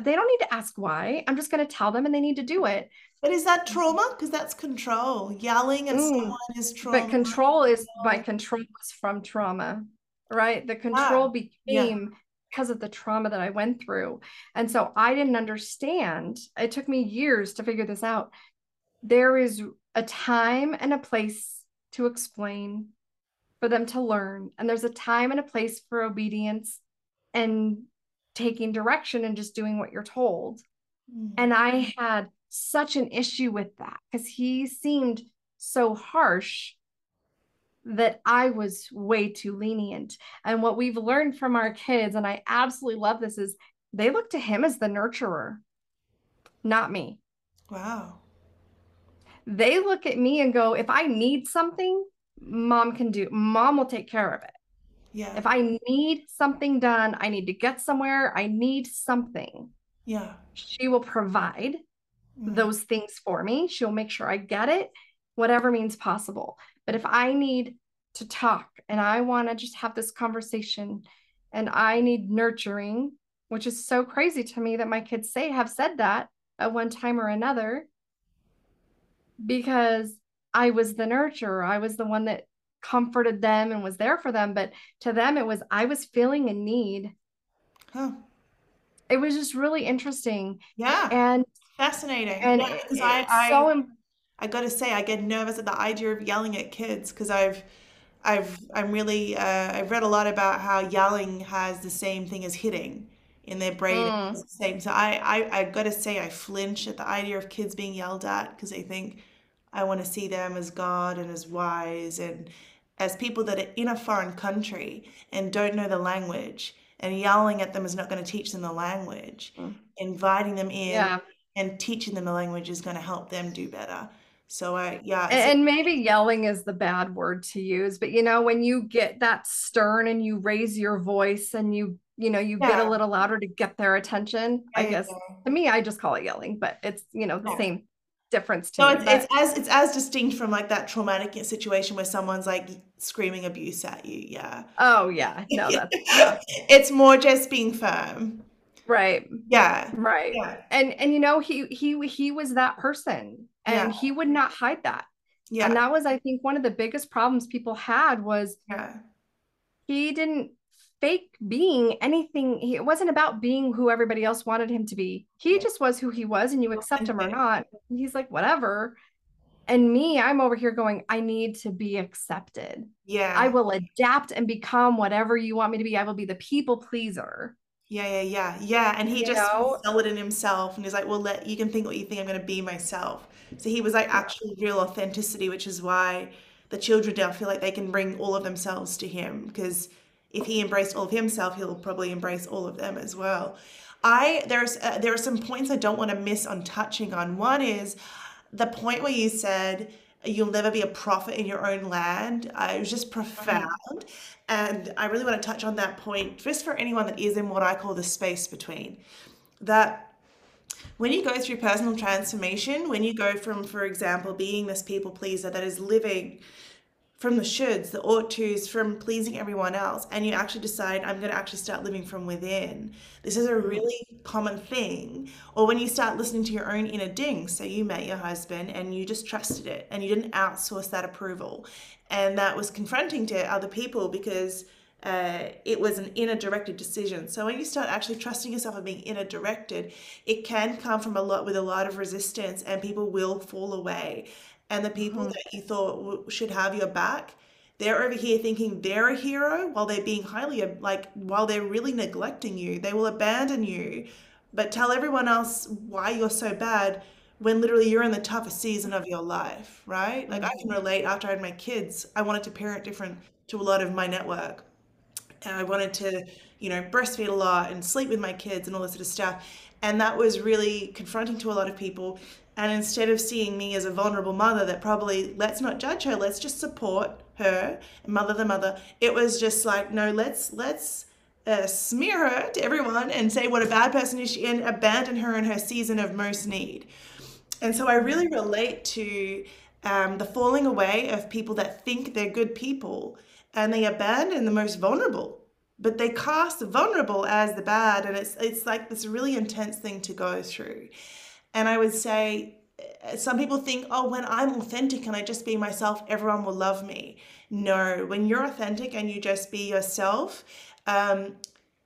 they don't need to ask why. I'm just going to tell them and they need to do it. But is that trauma? Because that's control. Yelling at mm. someone is trauma. but control is my control was from trauma right? The control ah, became yeah because of the trauma that I went through. And so I didn't understand. It took me years to figure this out. There is a time and a place to explain for them to learn. And there's a time and a place for obedience and taking direction and just doing what you're told. Mm-hmm. And I had such an issue with that because he seemed so harsh that I was way too lenient. And what we've learned from our kids, and I absolutely love this, is they look to him as the nurturer, not me. Wow. They look at me and go, if I need something, mom can do, mom will take care of it. Yeah. If I need something done, I need to get somewhere, I need something. Yeah. She will provide mm. those things for me. She'll make sure I get it, whatever means possible. But if I need to talk and I want to just have this conversation and I need nurturing, which is so crazy to me that my kids say have said that at one time or another because I was the nurturer. I was the one that comforted them and was there for them. But to them, it was, I was feeling a need. Huh. It was just really interesting. Yeah. And fascinating. And yeah, because I, I, so I got to say, I get nervous at the idea of yelling at kids because I've, I've, I'm really, uh, I've read a lot about how yelling has the same thing as hitting in their brain. Mm. The same. So I, I, I got to say, I flinch at the idea of kids being yelled at because I think I want to see them as God and as wise and as people that are in a foreign country and don't know the language. And yelling at them is not going to teach them the language. Mm. Inviting them in yeah. and teaching them the language is going to help them do better. So I, yeah. And, and maybe yelling is the bad word to use, but you know, when you get that stern and you raise your voice and you, you know, you get a little louder to get their attention, I guess yeah. to me, I just call it yelling, but it's, you know, the Yeah. same difference to No, me. it's, But- it's as it's as distinct from like that traumatic situation where someone's like screaming abuse at you. Yeah. oh yeah, no, that's yeah, It's more just being firm. right, Yeah. right. Yeah. And and you know, he he he was that person and Yeah. he would not hide that. Yeah. And that was, I think, one of the biggest problems people had was Yeah. he didn't fake being anything. He, it wasn't about being who everybody else wanted him to be. He just was who he was, and you accept him or not. He's like, whatever. And me, I'm over here going, I need to be accepted. Yeah. I will adapt and become whatever you want me to be. I will be the people pleaser. Yeah, yeah, yeah, yeah. And he You just know? solid in himself, and he's like, "Well, let you can think what you think. I'm going to be myself." So he was like actually real authenticity, which is why the children now feel like they can bring all of themselves to him because if he embraced all of himself, he'll probably embrace all of them as well. I there's uh, there are some points I don't want to miss on touching on. One is the point where you said you'll never be a prophet in your own land. Uh, it was just profound. And I really want to touch on that point just for anyone that is in what I call the space between. That when you go through personal transformation, when you go from, for example, being this people pleaser that is living from the shoulds, the ought tos, from pleasing everyone else, and you actually decide, I'm going to actually start living from within. This is a mm-hmm. really common thing. Or when you start listening to your own inner ding, so you met your husband and you just trusted it and you didn't outsource that approval. And that was confronting to other people because uh, it was an inner directed decision. So when you start actually trusting yourself and being inner directed, it can come from a lot with a lot of resistance, and people will fall away. And the people that you thought w- should have your back, they're over here thinking they're a hero while they're being highly like while they're really neglecting you. They will abandon you, but tell everyone else why you're so bad when literally you're in the toughest season of your life, right? Like I can relate after I had my kids, I wanted to parent different to a lot of my network and I wanted to, you know, breastfeed a lot and sleep with my kids and all this sort of stuff. And that was really confronting to a lot of people. And instead of seeing me as a vulnerable mother that probably, let's not judge her, let's just support her, mother the mother, it was just like, no, let's, let's, uh, smear her to everyone and say what a bad person is she and abandon her in her season of most need. And so I really relate to um, the falling away of people that think they're good people and they abandon the most vulnerable. But they cast the vulnerable as the bad, and it's it's like this really intense thing to go through. And I would say, uh, some people think, oh, when I'm authentic and I just be myself, everyone will love me. No, when you're authentic and you just be yourself, um,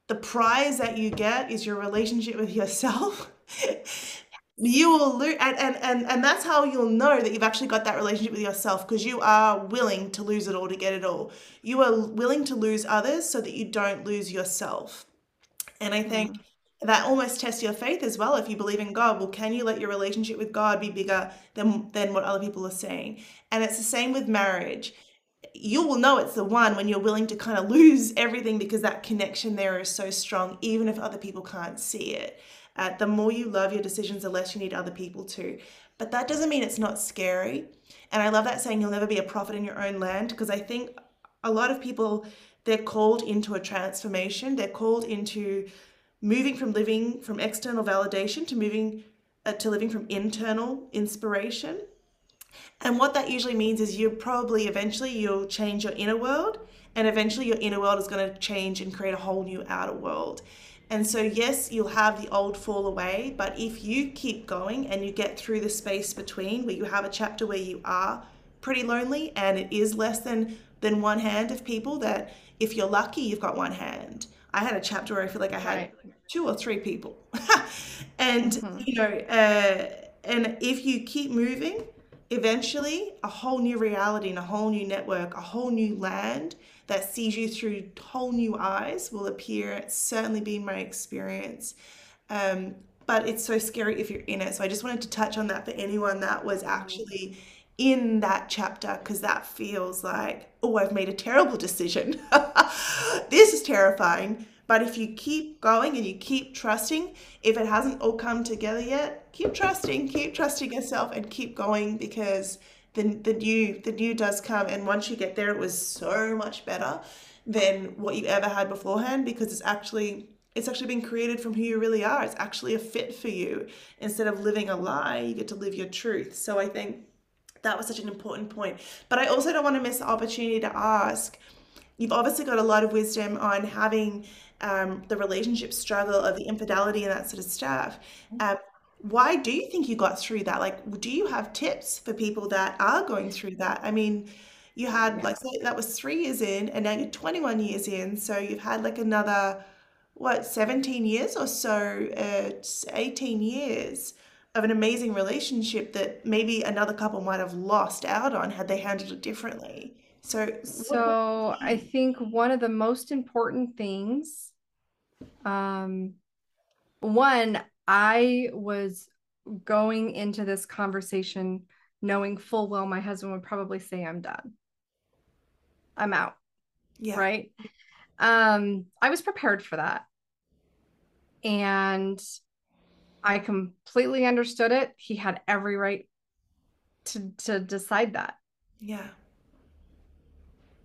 the prize that you get is your relationship with yourself. you will lose and, and and and that's how you'll know that you've actually got that relationship with yourself because you are willing to lose it all to get it all. You are willing to lose others so that you don't lose yourself. And i think mm-hmm. that almost tests your faith as well if you believe in god. Well can you let your relationship with god be bigger than than what other people are saying? And it's the same with marriage. You will know it's the one when you're willing to kind of lose everything because that connection there is so strong, even if other people can't see it. Uh, the more you love your decisions, the less you need other people to. But that doesn't mean it's not scary. And I love that saying, you'll never be a prophet in your own land, because I think a lot of people, they're called into a transformation. They're called into moving from living from external validation to moving uh, to living from internal inspiration. And what that usually means is you probably eventually you'll change your inner world, and eventually your inner world is going to change and create a whole new outer world. And so, yes, you'll have the old fall away, but if you keep going and you get through the space between where you have a chapter where you are pretty lonely and it is less than than one hand of people that if you're lucky, you've got one hand. I had a chapter where I feel like I had Right. two or three people. and, Mhm. you know, uh, and if you keep moving, eventually a whole new reality and a whole new network, a whole new land that sees you through whole new eyes will appear. It's certainly been my experience. Um, but it's so scary if you're in it. So I just wanted to touch on that for anyone that was actually in that chapter because that feels like, oh, I've made a terrible decision. this is terrifying. But if you keep going and you keep trusting, if it hasn't all come together yet, keep trusting, keep trusting yourself and keep going because the, the new the new does come and once you get there it was so much better than what you ever had beforehand because it's actually it's actually been created from who you really are. It's actually a fit for you. Instead of living a lie, you get to live your truth. So I think that was such an important point. But I also don't want to miss the opportunity to ask. You've obviously got a lot of wisdom on having um, the relationship struggle of the infidelity and that sort of stuff. Um, why do you think you got through that? Like, do you have tips for people that are going through that? I mean, you had like say that was three years in, and now you're 21 years in, so you've had like another what 17 years or so, uh, 18 years of an amazing relationship that maybe another couple might have lost out on had they handled it differently. So, what, So I think one of the most important things, um, one, I was going into this conversation knowing full well my husband would probably say I'm done. I'm out, yeah, right? Um, I was prepared for that. And I completely understood it. He had every right to to decide that. yeah,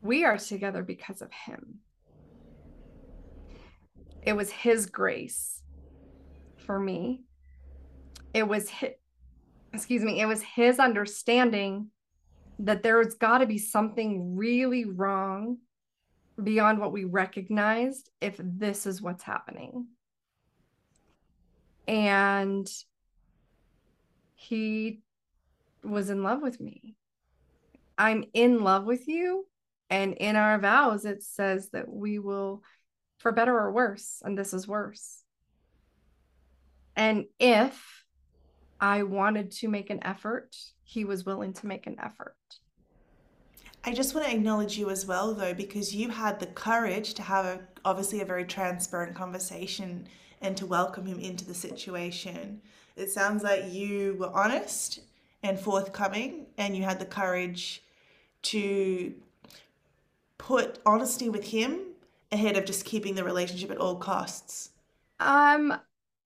We are together because of him. It was his grace for me. It was his, excuse me, it was his understanding that there's got to be something really wrong beyond what we recognized if this is what's happening. And he was in love with me. I'm in love with you. And in our vows, it says that we will, for better or worse, and this is worse. And if I wanted to make an effort, he was willing to make an effort. I just want to acknowledge you as well, though, because you had the courage to have a, obviously a very transparent conversation and to welcome him into the situation. It sounds like you were honest and forthcoming, and you had the courage to put honesty with him ahead of just keeping the relationship at all costs. Um,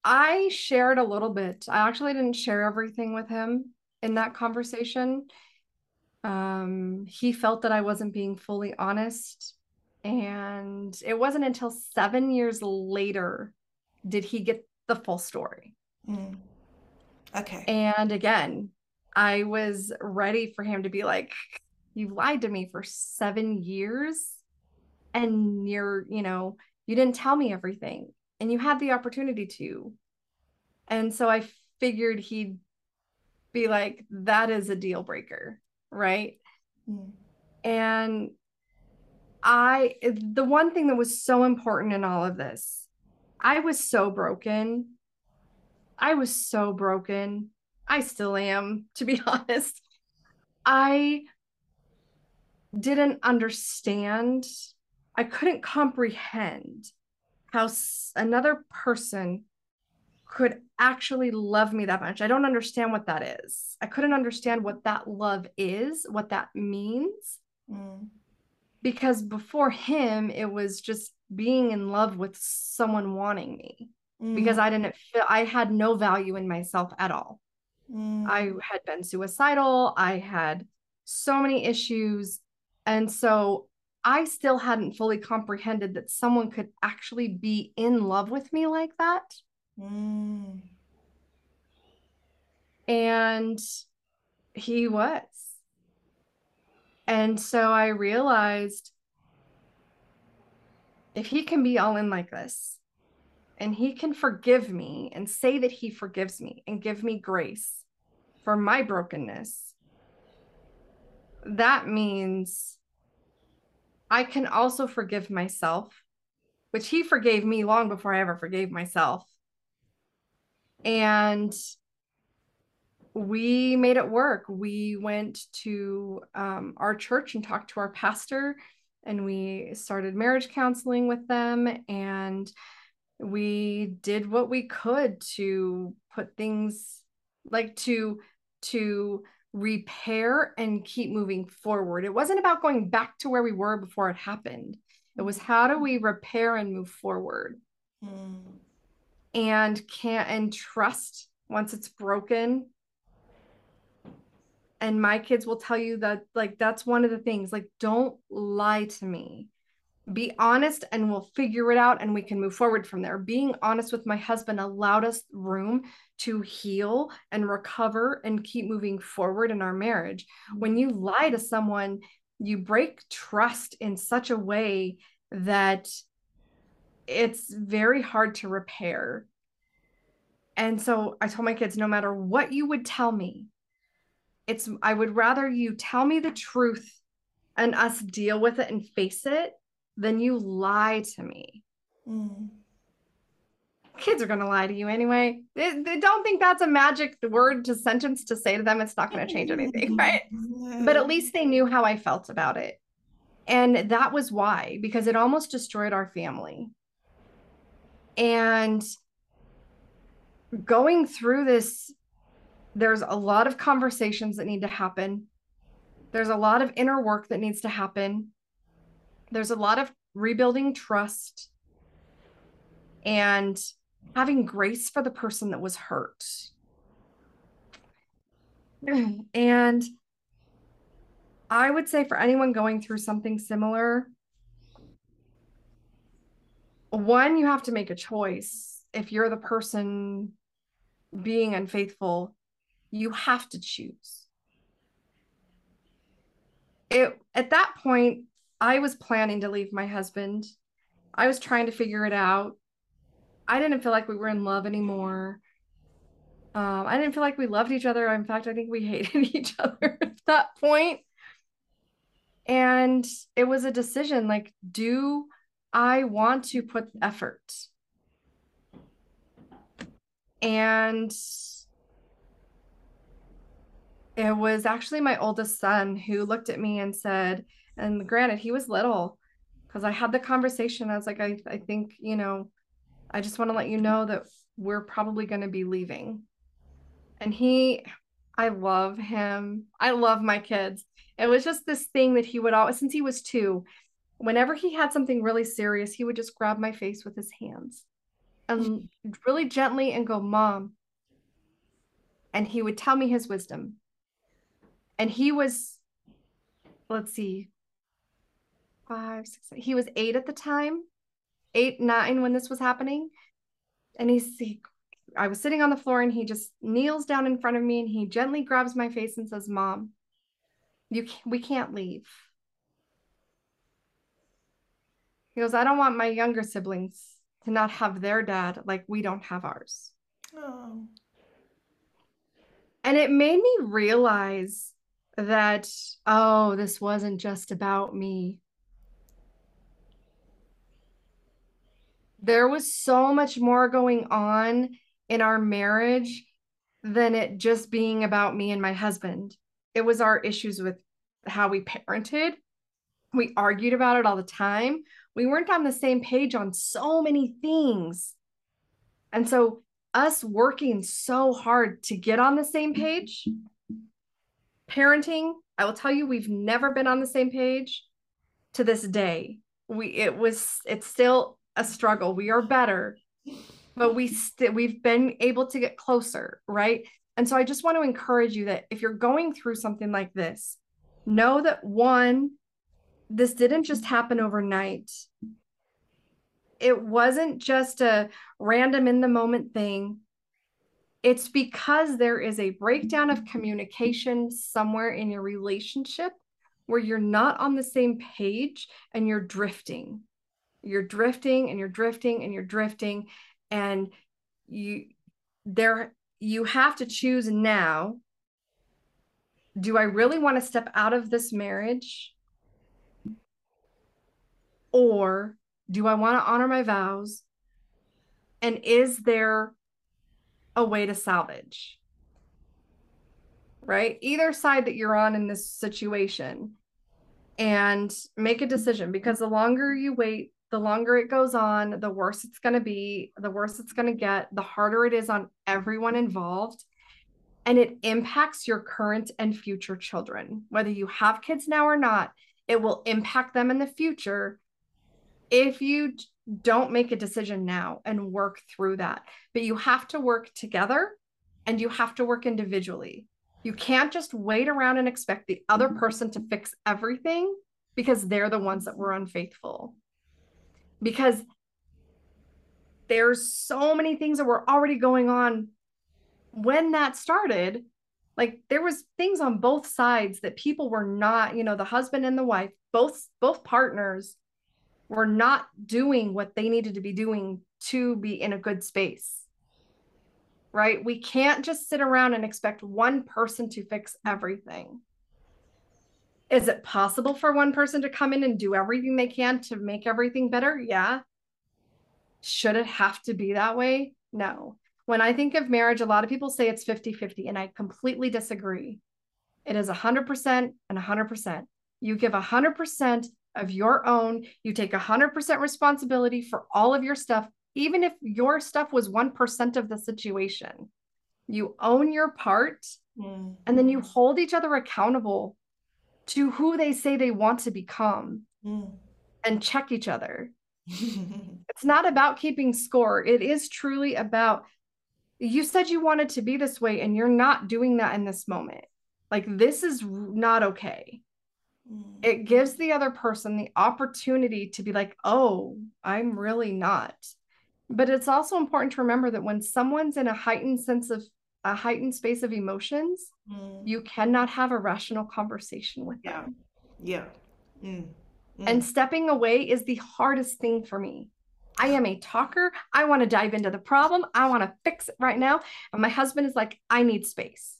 I shared a little bit. I actually didn't share everything with him in that conversation. Um, he felt that I wasn't being fully honest. And it wasn't until seven years later did he get the full story. Mm. Okay. And again, I was ready for him to be like, You've lied to me for seven years and you're, you know, you didn't tell me everything and you had the opportunity to. And so I figured he'd be like, That is a deal breaker. Right. Mm. And I, the one thing that was so important in all of this, I was so broken. I was so broken. I still am, to be honest. I didn't understand, I couldn't comprehend how another person could actually love me that much. I don't understand what that is. I couldn't understand what that love is, what that means Mm. because before him it was just being in love with someone wanting me because Mm. I didn't feel I had no value in myself at all. Mm. I had been suicidal, I had so many issues and so I still hadn't fully comprehended that someone could actually be in love with me like that Mm. and he was. And so I realized if he can be all in like this and he can forgive me and say that he forgives me and give me grace for my brokenness, that means I can also forgive myself, which he forgave me long before I ever forgave myself. And we made it work. We went to um, our church and talked to our pastor, and we started marriage counseling with them. And we did what we could to put things like to to repair and keep moving forward. It wasn't about going back to where we were before it happened. It was how do we repair and move forward? Mm. And can't and trust once it's broken. And my kids will tell you that like that's one of the things like don't lie to me be honest and we'll figure it out and we can move forward from there. Being honest with my husband allowed us room to heal and recover and keep moving forward in our marriage. When you lie to someone, you break trust in such a way that it's very hard to repair. And so I told my kids no matter what you would tell me, it's I would rather you tell me the truth and us deal with it and face it then you lie to me. Mm. Kids are going to lie to you anyway. They, they, don't think that's a magic word to sentence to say to them. It's not going to change anything, right? But at least they knew how I felt about it. And that was why, because it almost destroyed our family. And going through this, there's a lot of conversations that need to happen. There's a lot of inner work that needs to happen there's a lot of rebuilding trust and having grace for the person that was hurt. And I would say for anyone going through something similar, one, you have to make a choice. If you're the person being unfaithful, you have to choose. It at that point, I was planning to leave my husband. I was trying to figure it out. I didn't feel like we were in love anymore. Um, I didn't feel like we loved each other. In fact, I think we hated each other at that point. And it was a decision like, do I want to put effort? And it was actually my oldest son who looked at me and said, and granted, he was little because I had the conversation. I was like, I, I think, you know, I just want to let you know that we're probably going to be leaving. And he, I love him. I love my kids. It was just this thing that he would always, since he was two, whenever he had something really serious, he would just grab my face with his hands and really gently and go, Mom. And he would tell me his wisdom. And he was, let's see, five, six, he was eight at the time, eight, nine when this was happening. And he's, he, I was sitting on the floor and he just kneels down in front of me and he gently grabs my face and says, Mom, you can't, we can't leave. He goes, I don't want my younger siblings to not have their dad like we don't have ours. Oh. And it made me realize that, oh, this wasn't just about me. There was so much more going on in our marriage than it just being about me and my husband. It was our issues with how we parented. We argued about it all the time. We weren't on the same page on so many things. And so, us working so hard to get on the same page, parenting, I will tell you, we've never been on the same page to this day. We, it was, it's still a struggle. We are better, but we st- we've been able to get closer, right? And so I just want to encourage you that if you're going through something like this, know that one, this didn't just happen overnight. It wasn't just a random in the moment thing. It's because there is a breakdown of communication somewhere in your relationship where you're not on the same page and you're drifting you're drifting and you're drifting and you're drifting and you there you have to choose now do i really want to step out of this marriage Or do I want to honor my vows? And is there a way to salvage? Right? Either side that you're on in this situation and make a decision because the longer you wait, the longer it goes on, the worse it's going to be, the worse it's going to get, the harder it is on everyone involved. And it impacts your current and future children. Whether you have kids now or not, it will impact them in the future if you don't make a decision now and work through that. But you have to work together and you have to work individually. You can't just wait around and expect the other mm-hmm. person to fix everything because they're the ones that were unfaithful because there's so many things that were already going on when that started. Like there was things on both sides that people were not you know the husband and the wife both both partners were not doing what they needed to be doing to be in a good space right? We can't just sit around and expect one person to fix everything is it possible for one person to come in and do everything they can to make everything better? Yeah. Should it have to be that way? No. When I think of marriage, a lot of people say it's 50 50, and I completely disagree. It is 100% and 100%. You give 100% of your own, you take 100% responsibility for all of your stuff, even if your stuff was 1% of the situation. You own your part, mm. and then you hold each other accountable to who they say they want to become mm. and check each other. it's not about keeping score. It is truly about you said you wanted to be this way and you're not doing that in this moment. Like this is not okay. Mm. It gives the other person the opportunity to be like, "Oh, I'm really not." But it's also important to remember that when someone's in a heightened sense of a heightened space of emotions, mm. you cannot have a rational conversation with yeah. them. Yeah. Mm. Mm. And stepping away is the hardest thing for me. I am a talker. I want to dive into the problem. I want to fix it right now. And my husband is like, I need space.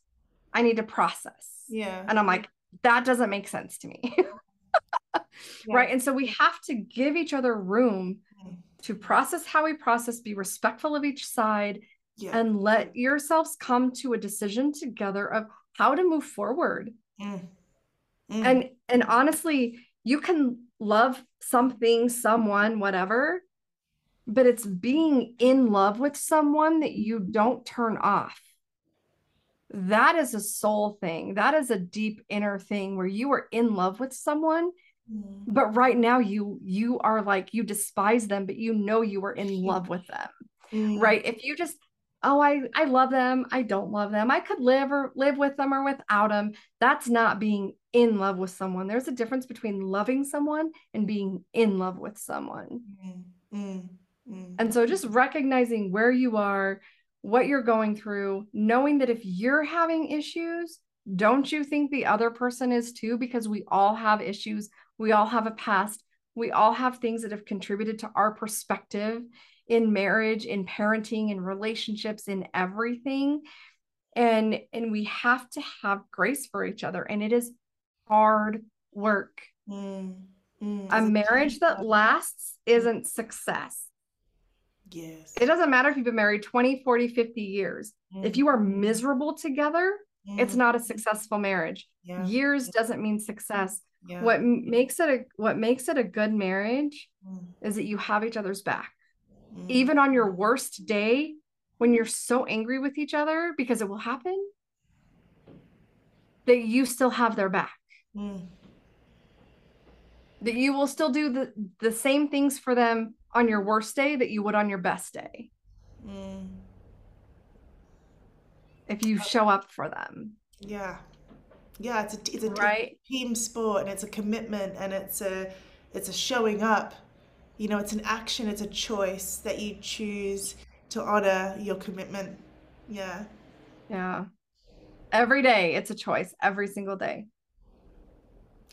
I need to process. Yeah. And I'm like, that doesn't make sense to me. yeah. Right. And so we have to give each other room mm. to process how we process, be respectful of each side, yeah. and let yourselves come to a decision together of how to move forward. Mm. Mm. And and honestly, you can love something, someone, whatever, but it's being in love with someone that you don't turn off. That is a soul thing. That is a deep inner thing where you are in love with someone mm. but right now you you are like you despise them but you know you are in love with them mm. right if you just oh i i love them. I don't love them. I could live or live with them or without them that's not being in love with someone. There's a difference between loving someone and being in love with someone. Mm, mm, and so just recognizing where you are what you're going through knowing that if you're having issues don't you think the other person is too? Because we all have issues. We all have a past. We all have things that have contributed to our perspective in marriage in parenting in relationships in everything and and we have to have grace for each other and it is hard work mm, mm, a marriage that lasts isn't success yes it doesn't matter if you've been married 20 40 50 years mm. if you are miserable together it's mm. not a successful marriage yeah. years doesn't mean success yeah. what makes it a what makes it a good marriage mm. is that you have each other's back mm. even on your worst day when you're so angry with each other because it will happen that you still have their back mm. that you will still do the the same things for them on your worst day that you would on your best day mm. if you show up for them yeah yeah it's a it's a right? team sport and it's a commitment and it's a it's a showing up you know, it's an action, it's a choice that you choose to honor your commitment. Yeah. Yeah. Every day, it's a choice, every single day.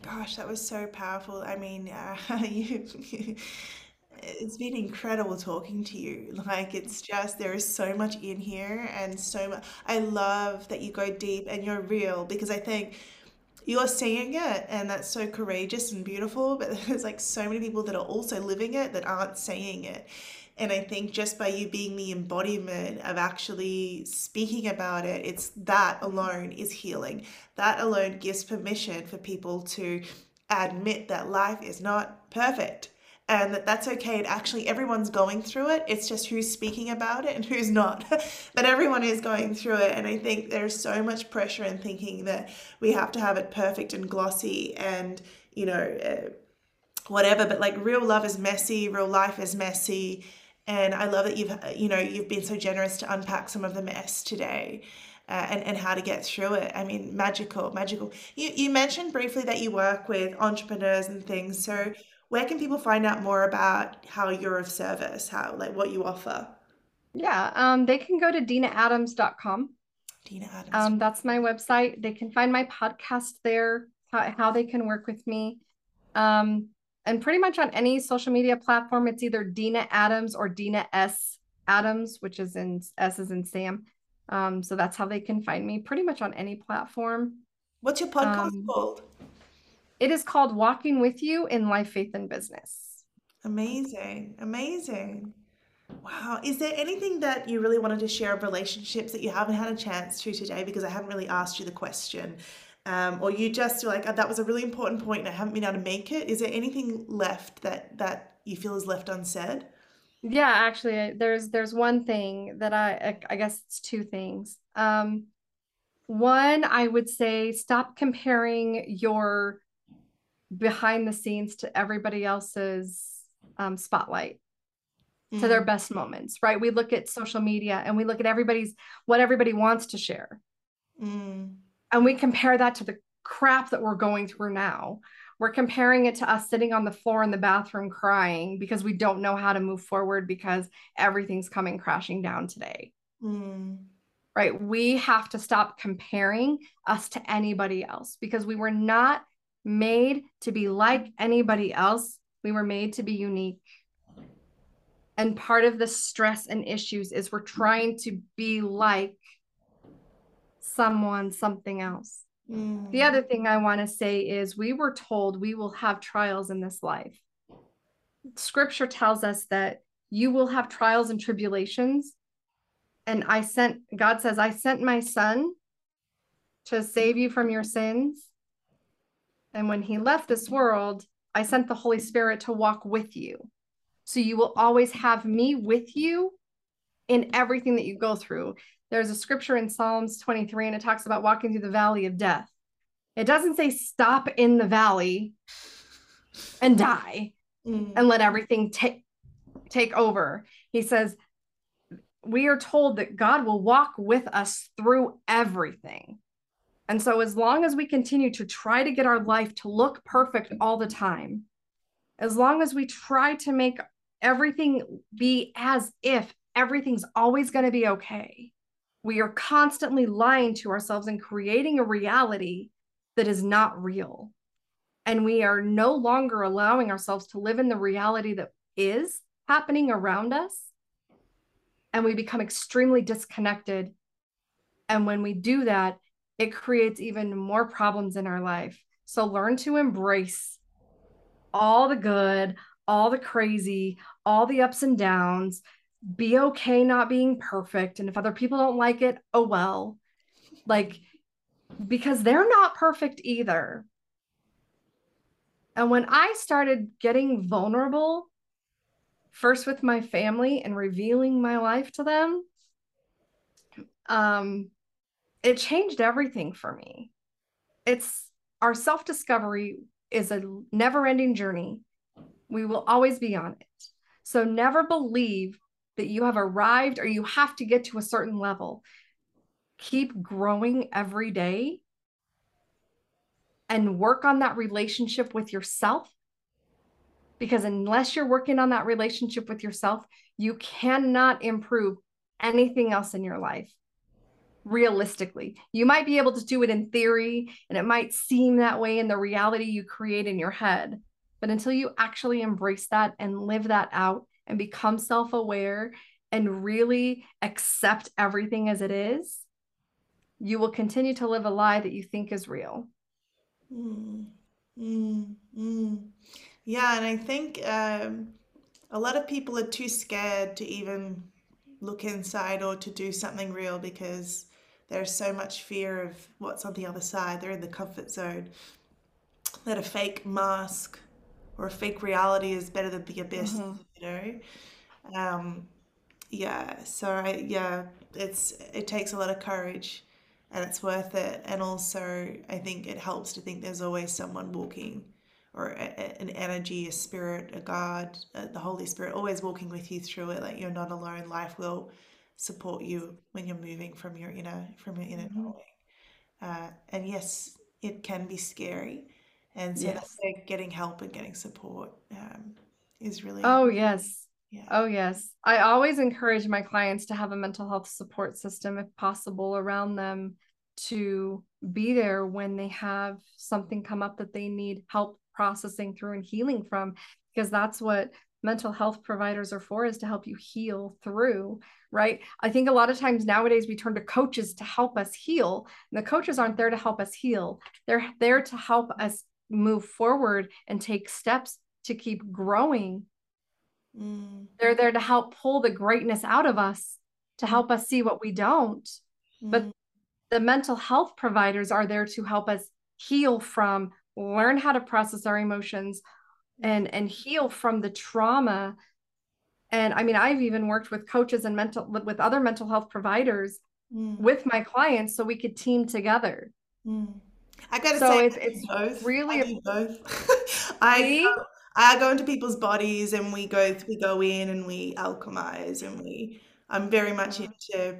Gosh, that was so powerful. I mean, uh, you, it's been incredible talking to you. Like, it's just, there is so much in here, and so much. I love that you go deep and you're real because I think you're seeing it and that's so courageous and beautiful but there's like so many people that are also living it that aren't saying it. And i think just by you being the embodiment of actually speaking about it it's that alone is healing. That alone gives permission for people to admit that life is not perfect and that that's okay. And actually, everyone's going through it. It's just who's speaking about it and who's not. but everyone is going through it. And I think there's so much pressure in thinking that we have to have it perfect and glossy and, you know, uh, whatever. But like real love is messy, real life is messy. And I love that you've, you know, you've been so generous to unpack some of the mess today. Uh, and, and how to get through it. I mean, magical, magical. You, you mentioned briefly that you work with entrepreneurs and things. So, where can people find out more about how you're of service, how like what you offer? Yeah, um, they can go to denaadams.com. Dena Adams. Um, that's my website. They can find my podcast there, how, how they can work with me. Um, and pretty much on any social media platform, it's either Dena Adams or Dena S Adams, which is in S is in Sam. Um, so that's how they can find me pretty much on any platform. What's your podcast um, called? It is called Walking with You in Life, Faith, and Business. Amazing. Amazing. Wow. Is there anything that you really wanted to share of relationships that you haven't had a chance to today because I haven't really asked you the question? Um, or you just feel like oh, that was a really important point and I haven't been able to make it. Is there anything left that that you feel is left unsaid? Yeah, actually, there's there's one thing that I I guess it's two things. Um, one, I would say stop comparing your behind the scenes to everybody else's um, spotlight mm. to their mm. best moments right we look at social media and we look at everybody's what everybody wants to share mm. and we compare that to the crap that we're going through now we're comparing it to us sitting on the floor in the bathroom crying because we don't know how to move forward because everything's coming crashing down today mm. right we have to stop comparing us to anybody else because we were not made to be like anybody else. We were made to be unique. And part of the stress and issues is we're trying to be like someone, something else. Mm. The other thing I want to say is we were told we will have trials in this life. Scripture tells us that you will have trials and tribulations. And I sent, God says, I sent my son to save you from your sins and when he left this world, I sent the Holy Spirit to walk with you. So you will always have me with you in everything that you go through. There's a scripture in Psalms 23 and it talks about walking through the valley of death. It doesn't say stop in the valley and die mm. and let everything take take over. He says we are told that God will walk with us through everything. And so, as long as we continue to try to get our life to look perfect all the time, as long as we try to make everything be as if everything's always going to be okay, we are constantly lying to ourselves and creating a reality that is not real. And we are no longer allowing ourselves to live in the reality that is happening around us. And we become extremely disconnected. And when we do that, it creates even more problems in our life. So learn to embrace all the good, all the crazy, all the ups and downs. Be okay not being perfect. And if other people don't like it, oh well. Like, because they're not perfect either. And when I started getting vulnerable, first with my family and revealing my life to them, um, it changed everything for me. It's our self discovery is a never ending journey. We will always be on it. So never believe that you have arrived or you have to get to a certain level. Keep growing every day and work on that relationship with yourself. Because unless you're working on that relationship with yourself, you cannot improve anything else in your life realistically. You might be able to do it in theory, and it might seem that way in the reality you create in your head. But until you actually embrace that and live that out and become self aware and really accept everything as it is, you will continue to live a lie that you think is real. Mm, mm, mm. Yeah, and I think um, a lot of people are too scared to even look inside or to do something real because there's so much fear of what's on the other side. They're in the comfort zone. That a fake mask or a fake reality is better than the abyss, Mm-hmm. you know? Um, yeah, so I, yeah, it's it takes a lot of courage and it's worth it. And also, I think it helps to think there's always someone walking or a, a- an energy, a spirit, a God, uh, the Holy Spirit, always walking with you through it. Like you're not alone. Life will support you when you're moving from your inner from your inner Mhm. knowing. Uh, and yes, it can be scary, and so that's Yes. where getting help and getting support um, is really Oh, yes. yeah. Oh, yes. I always encourage my clients to have a mental health support system, if possible, around them to be there when they have something come up that they need help processing through and healing from, because that's what mental health providers are for, is to help you heal through, right? I think a lot of times nowadays we turn to coaches to help us heal. And the coaches aren't there to help us heal, they're there to help us move forward and take steps to keep growing Mm, they're there to help pull the greatness out of us, to help us see what we don't. But mm, the mental health providers are there to help us heal from, learn how to process our emotions and and heal from the trauma. And I mean, I've even worked with coaches and mental with other mental health providers mm, with my clients so we could team together. mm. I gotta So say, it's- it's both. really I both. I I go into people's bodies and we go we go in and we alchemize and we. I'm very much Mhm. into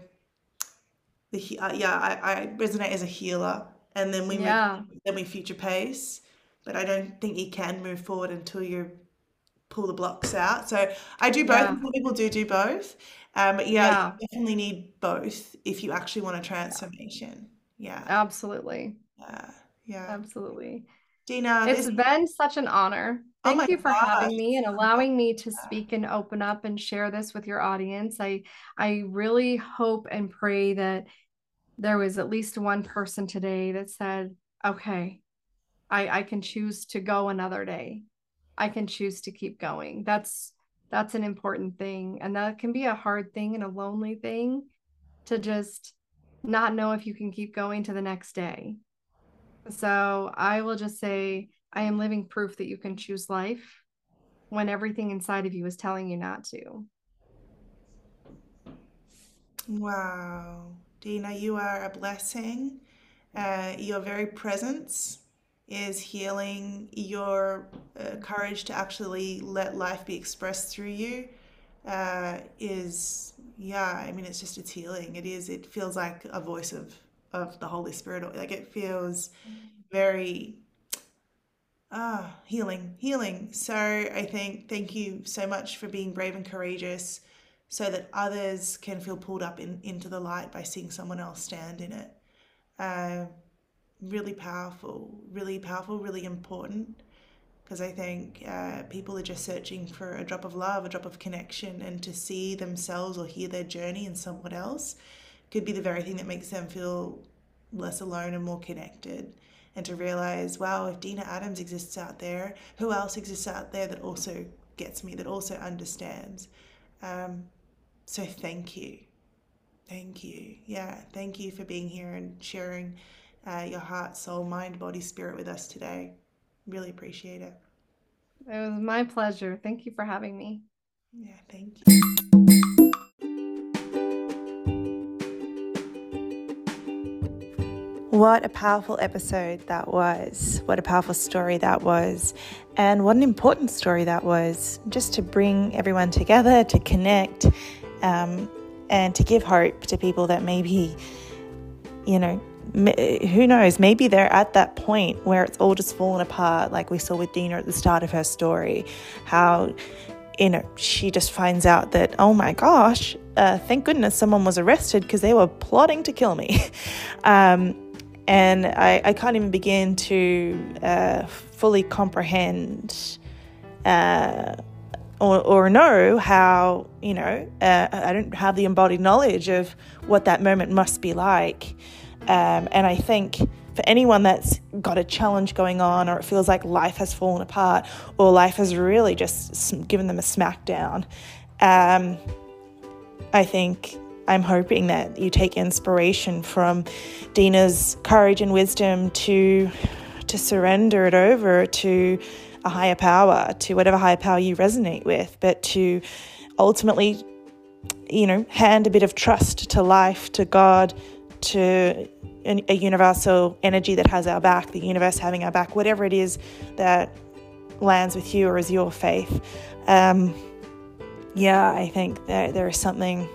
the uh, yeah. I, I resonate as a healer, and then we move, Yeah. then we future pace. But I don't think you can move forward until you pull the blocks out. So I do both. Yeah. people do do both. Um, but yeah, Yeah. you definitely need both if you actually want a transformation. Yeah, Absolutely. yeah, yeah. Absolutely. Dena, It's this, been such an honor. Oh Thank my you for having me and allowing me to speak and open up and share this with your audience. I I really hope and pray that there was at least one person today that said, "Okay, I I can choose to go another day. I can choose to keep going." That's that's an important thing, and that can be a hard thing and a lonely thing to just not know if you can keep going to the next day. So I will just say I am living proof that you can choose life when everything inside of you is telling you not to. wow, Dena, you are a blessing. Uh, your very presence is healing. Your uh, courage to actually let life be expressed through you uh, is, yeah, I mean, it's just, it's healing. It is, it feels like a voice of, of the Holy Spirit. Like it feels very, ah, healing, healing. So I think, thank you so much for being brave and courageous so that others can feel pulled up in, into the light by seeing someone else stand in it. Uh, really powerful, really powerful, really important. Because I think uh, people are just searching for a drop of love, a drop of connection, and to see themselves or hear their journey in someone else could be the very thing that makes them feel less alone and more connected. And to realize, wow, if Dena Adams exists out there, who else exists out there that also gets me, that also understands? Um, so thank you. Thank you. Yeah, thank you for being here and sharing uh, your heart, soul, mind, body, spirit with us today. Really appreciate it. It was my pleasure. Thank you for having me. Yeah, thank you. What a powerful episode that was. What a powerful story that was. And what an important story that was. Just to bring everyone together, to connect, um, and to give hope to people that maybe, you know, m- who knows, maybe they're at that point where it's all just fallen apart, like we saw with Dena at the start of her story. How, you know, she just finds out that, oh my gosh, uh, thank goodness someone was arrested because they were plotting to kill me. um, and I, I can't even begin to uh, fully comprehend uh, or, or know how, you know, uh, I don't have the embodied knowledge of what that moment must be like. Um, and I think for anyone that's got a challenge going on or it feels like life has fallen apart or life has really just given them a smackdown, um, I think I'm hoping that you take inspiration from Dena's courage and wisdom to to surrender it over to a higher power, to whatever higher power you resonate with, but to ultimately, you know, hand a bit of trust to life, to God, to a universal energy that has our back, the universe having our back, whatever it is that lands with you or is your faith. Um, yeah, I think that there is something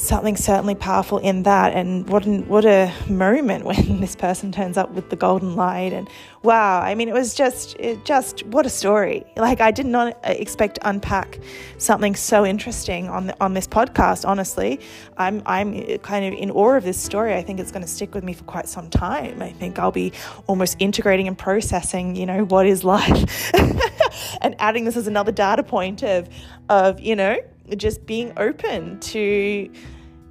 something certainly powerful in that. And what an, what a moment when this person turns up with the golden light. And wow, I mean, it was just it just what a story. Like I did not uh, expect to unpack something so interesting on the, on this podcast. Honestly, I'm I'm uh, kind of in awe of this story. I think it's going to stick with me for quite some time. I think I'll be almost integrating and processing. You know, what is life, and adding this as another data point of of you know just being open to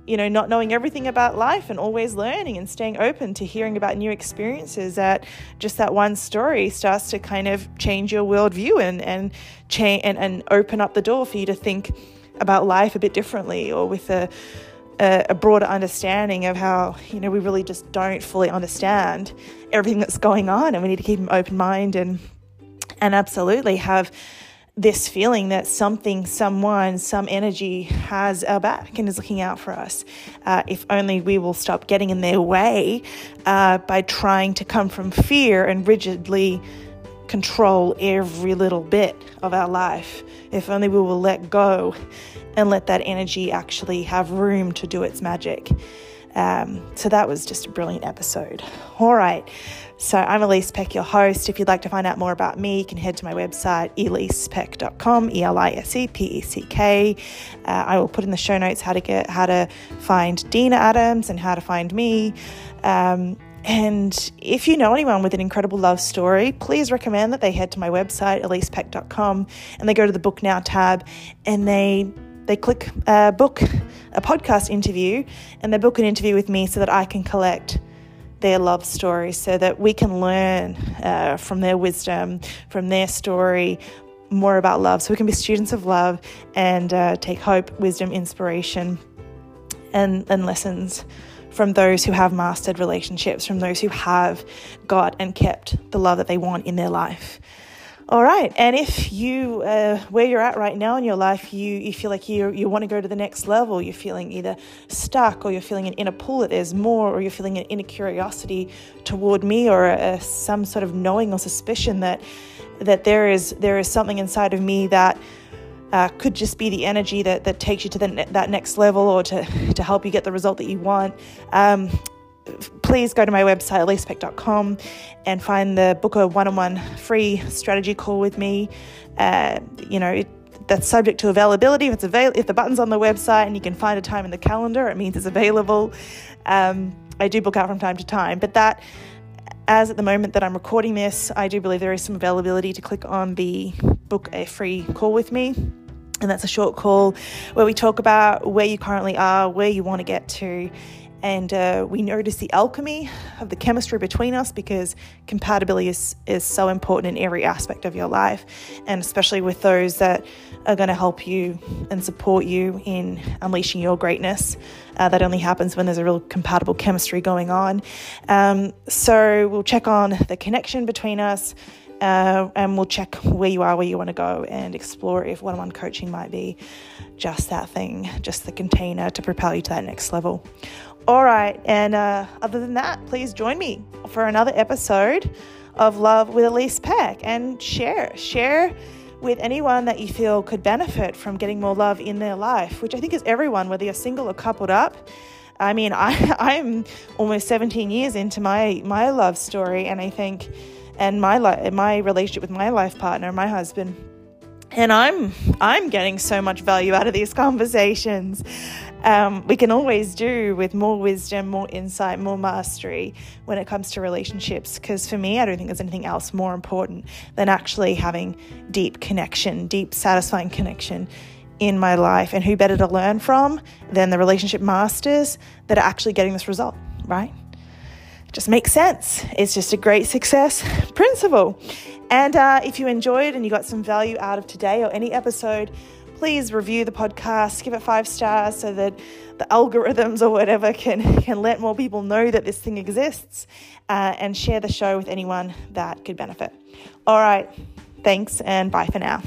you know not knowing everything about life and always learning and staying open to hearing about new experiences that just that one story starts to kind of change your worldview and and change and, and open up the door for you to think about life a bit differently or with a a, broader understanding of how you know we really just don't fully understand everything that's going on and we need to keep an open mind and and absolutely have this feeling that something, someone, some energy has our back and is looking out for us. Uh, if only we will stop getting in their way uh, by trying to come from fear and rigidly control every little bit of our life. If only we will let go and let that energy actually have room to do its magic. Um, so that was just a brilliant episode. All right. So I'm Elise Peck, your host. If you'd like to find out more about me, you can head to my website, elisepeck.com, E-L-I-S-E-P-E-C-K. Uh, I will put in the show notes how to get how to find Dena Adams and how to find me. Um, and if you know anyone with an incredible love story, please recommend that they head to my website, elisepeck.com, and they go to the Book Now tab and they they click uh, book a podcast interview and they book an interview with me so that I can collect their love story so that we can learn uh, from their wisdom, from their story, more about love. So we can be students of love and uh, take hope, wisdom, inspiration, and, and lessons from those who have mastered relationships, from those who have got and kept the love that they want in their life. All right, and if you, uh, where you're at right now in your life, you, you feel like you, you want to go to the next level, you're feeling either stuck or you're feeling an inner pull that there's more, or you're feeling an inner curiosity toward me or a, some sort of knowing or suspicion that, that there is, there is something inside of me that uh, could just be the energy that, that takes you to the, that next level or to, to help you get the result that you want. Um, please go to my website, elisepeck.com, and find the book a one on one free strategy call with me. Uh, you know, it, that's subject to availability. If it's avail- if the button's on the website and you can find a time in the calendar, it means it's available. Um, I do book out from time to time, but that, as at the moment that I'm recording this, I do believe there is some availability to click on the book a free call with me. And that's a short call where we talk about where you currently are, where you want to get to, and uh, we notice the alchemy of the chemistry between us because compatibility is, is so important in every aspect of your life, and especially with those that are going to help you and support you in unleashing your greatness. Uh, that only happens when there's a real compatible chemistry going on. Um, so we'll check on the connection between us. Uh, and we'll check where you are, where you want to go, and explore if one on one coaching might be just that thing, just the container to propel you to that next level. All right. And uh, other than that, please join me for another episode of Love with Elise Peck and share. Share with anyone that you feel could benefit from getting more love in their life, which I think is everyone, whether you're single or coupled up. I mean, I, I'm almost 17 years into my, my love story, and I think, and my, my relationship with my life partner, my husband, and I'm I'm getting so much value out of these conversations um, we can always do with more wisdom, more insight, more mastery when it comes to relationships. Because for me, I don't think there's anything else more important than actually having deep connection, deep, satisfying connection in my life. And who better to learn from than the relationship masters that are actually getting this result, right? just makes sense. It's just a great success principle. And uh, if you enjoyed and you got some value out of today or any episode, please review the podcast, give it five stars so that the algorithms or whatever can, can let more people know that this thing exists uh, and share the show with anyone that could benefit. All right, thanks and bye for now.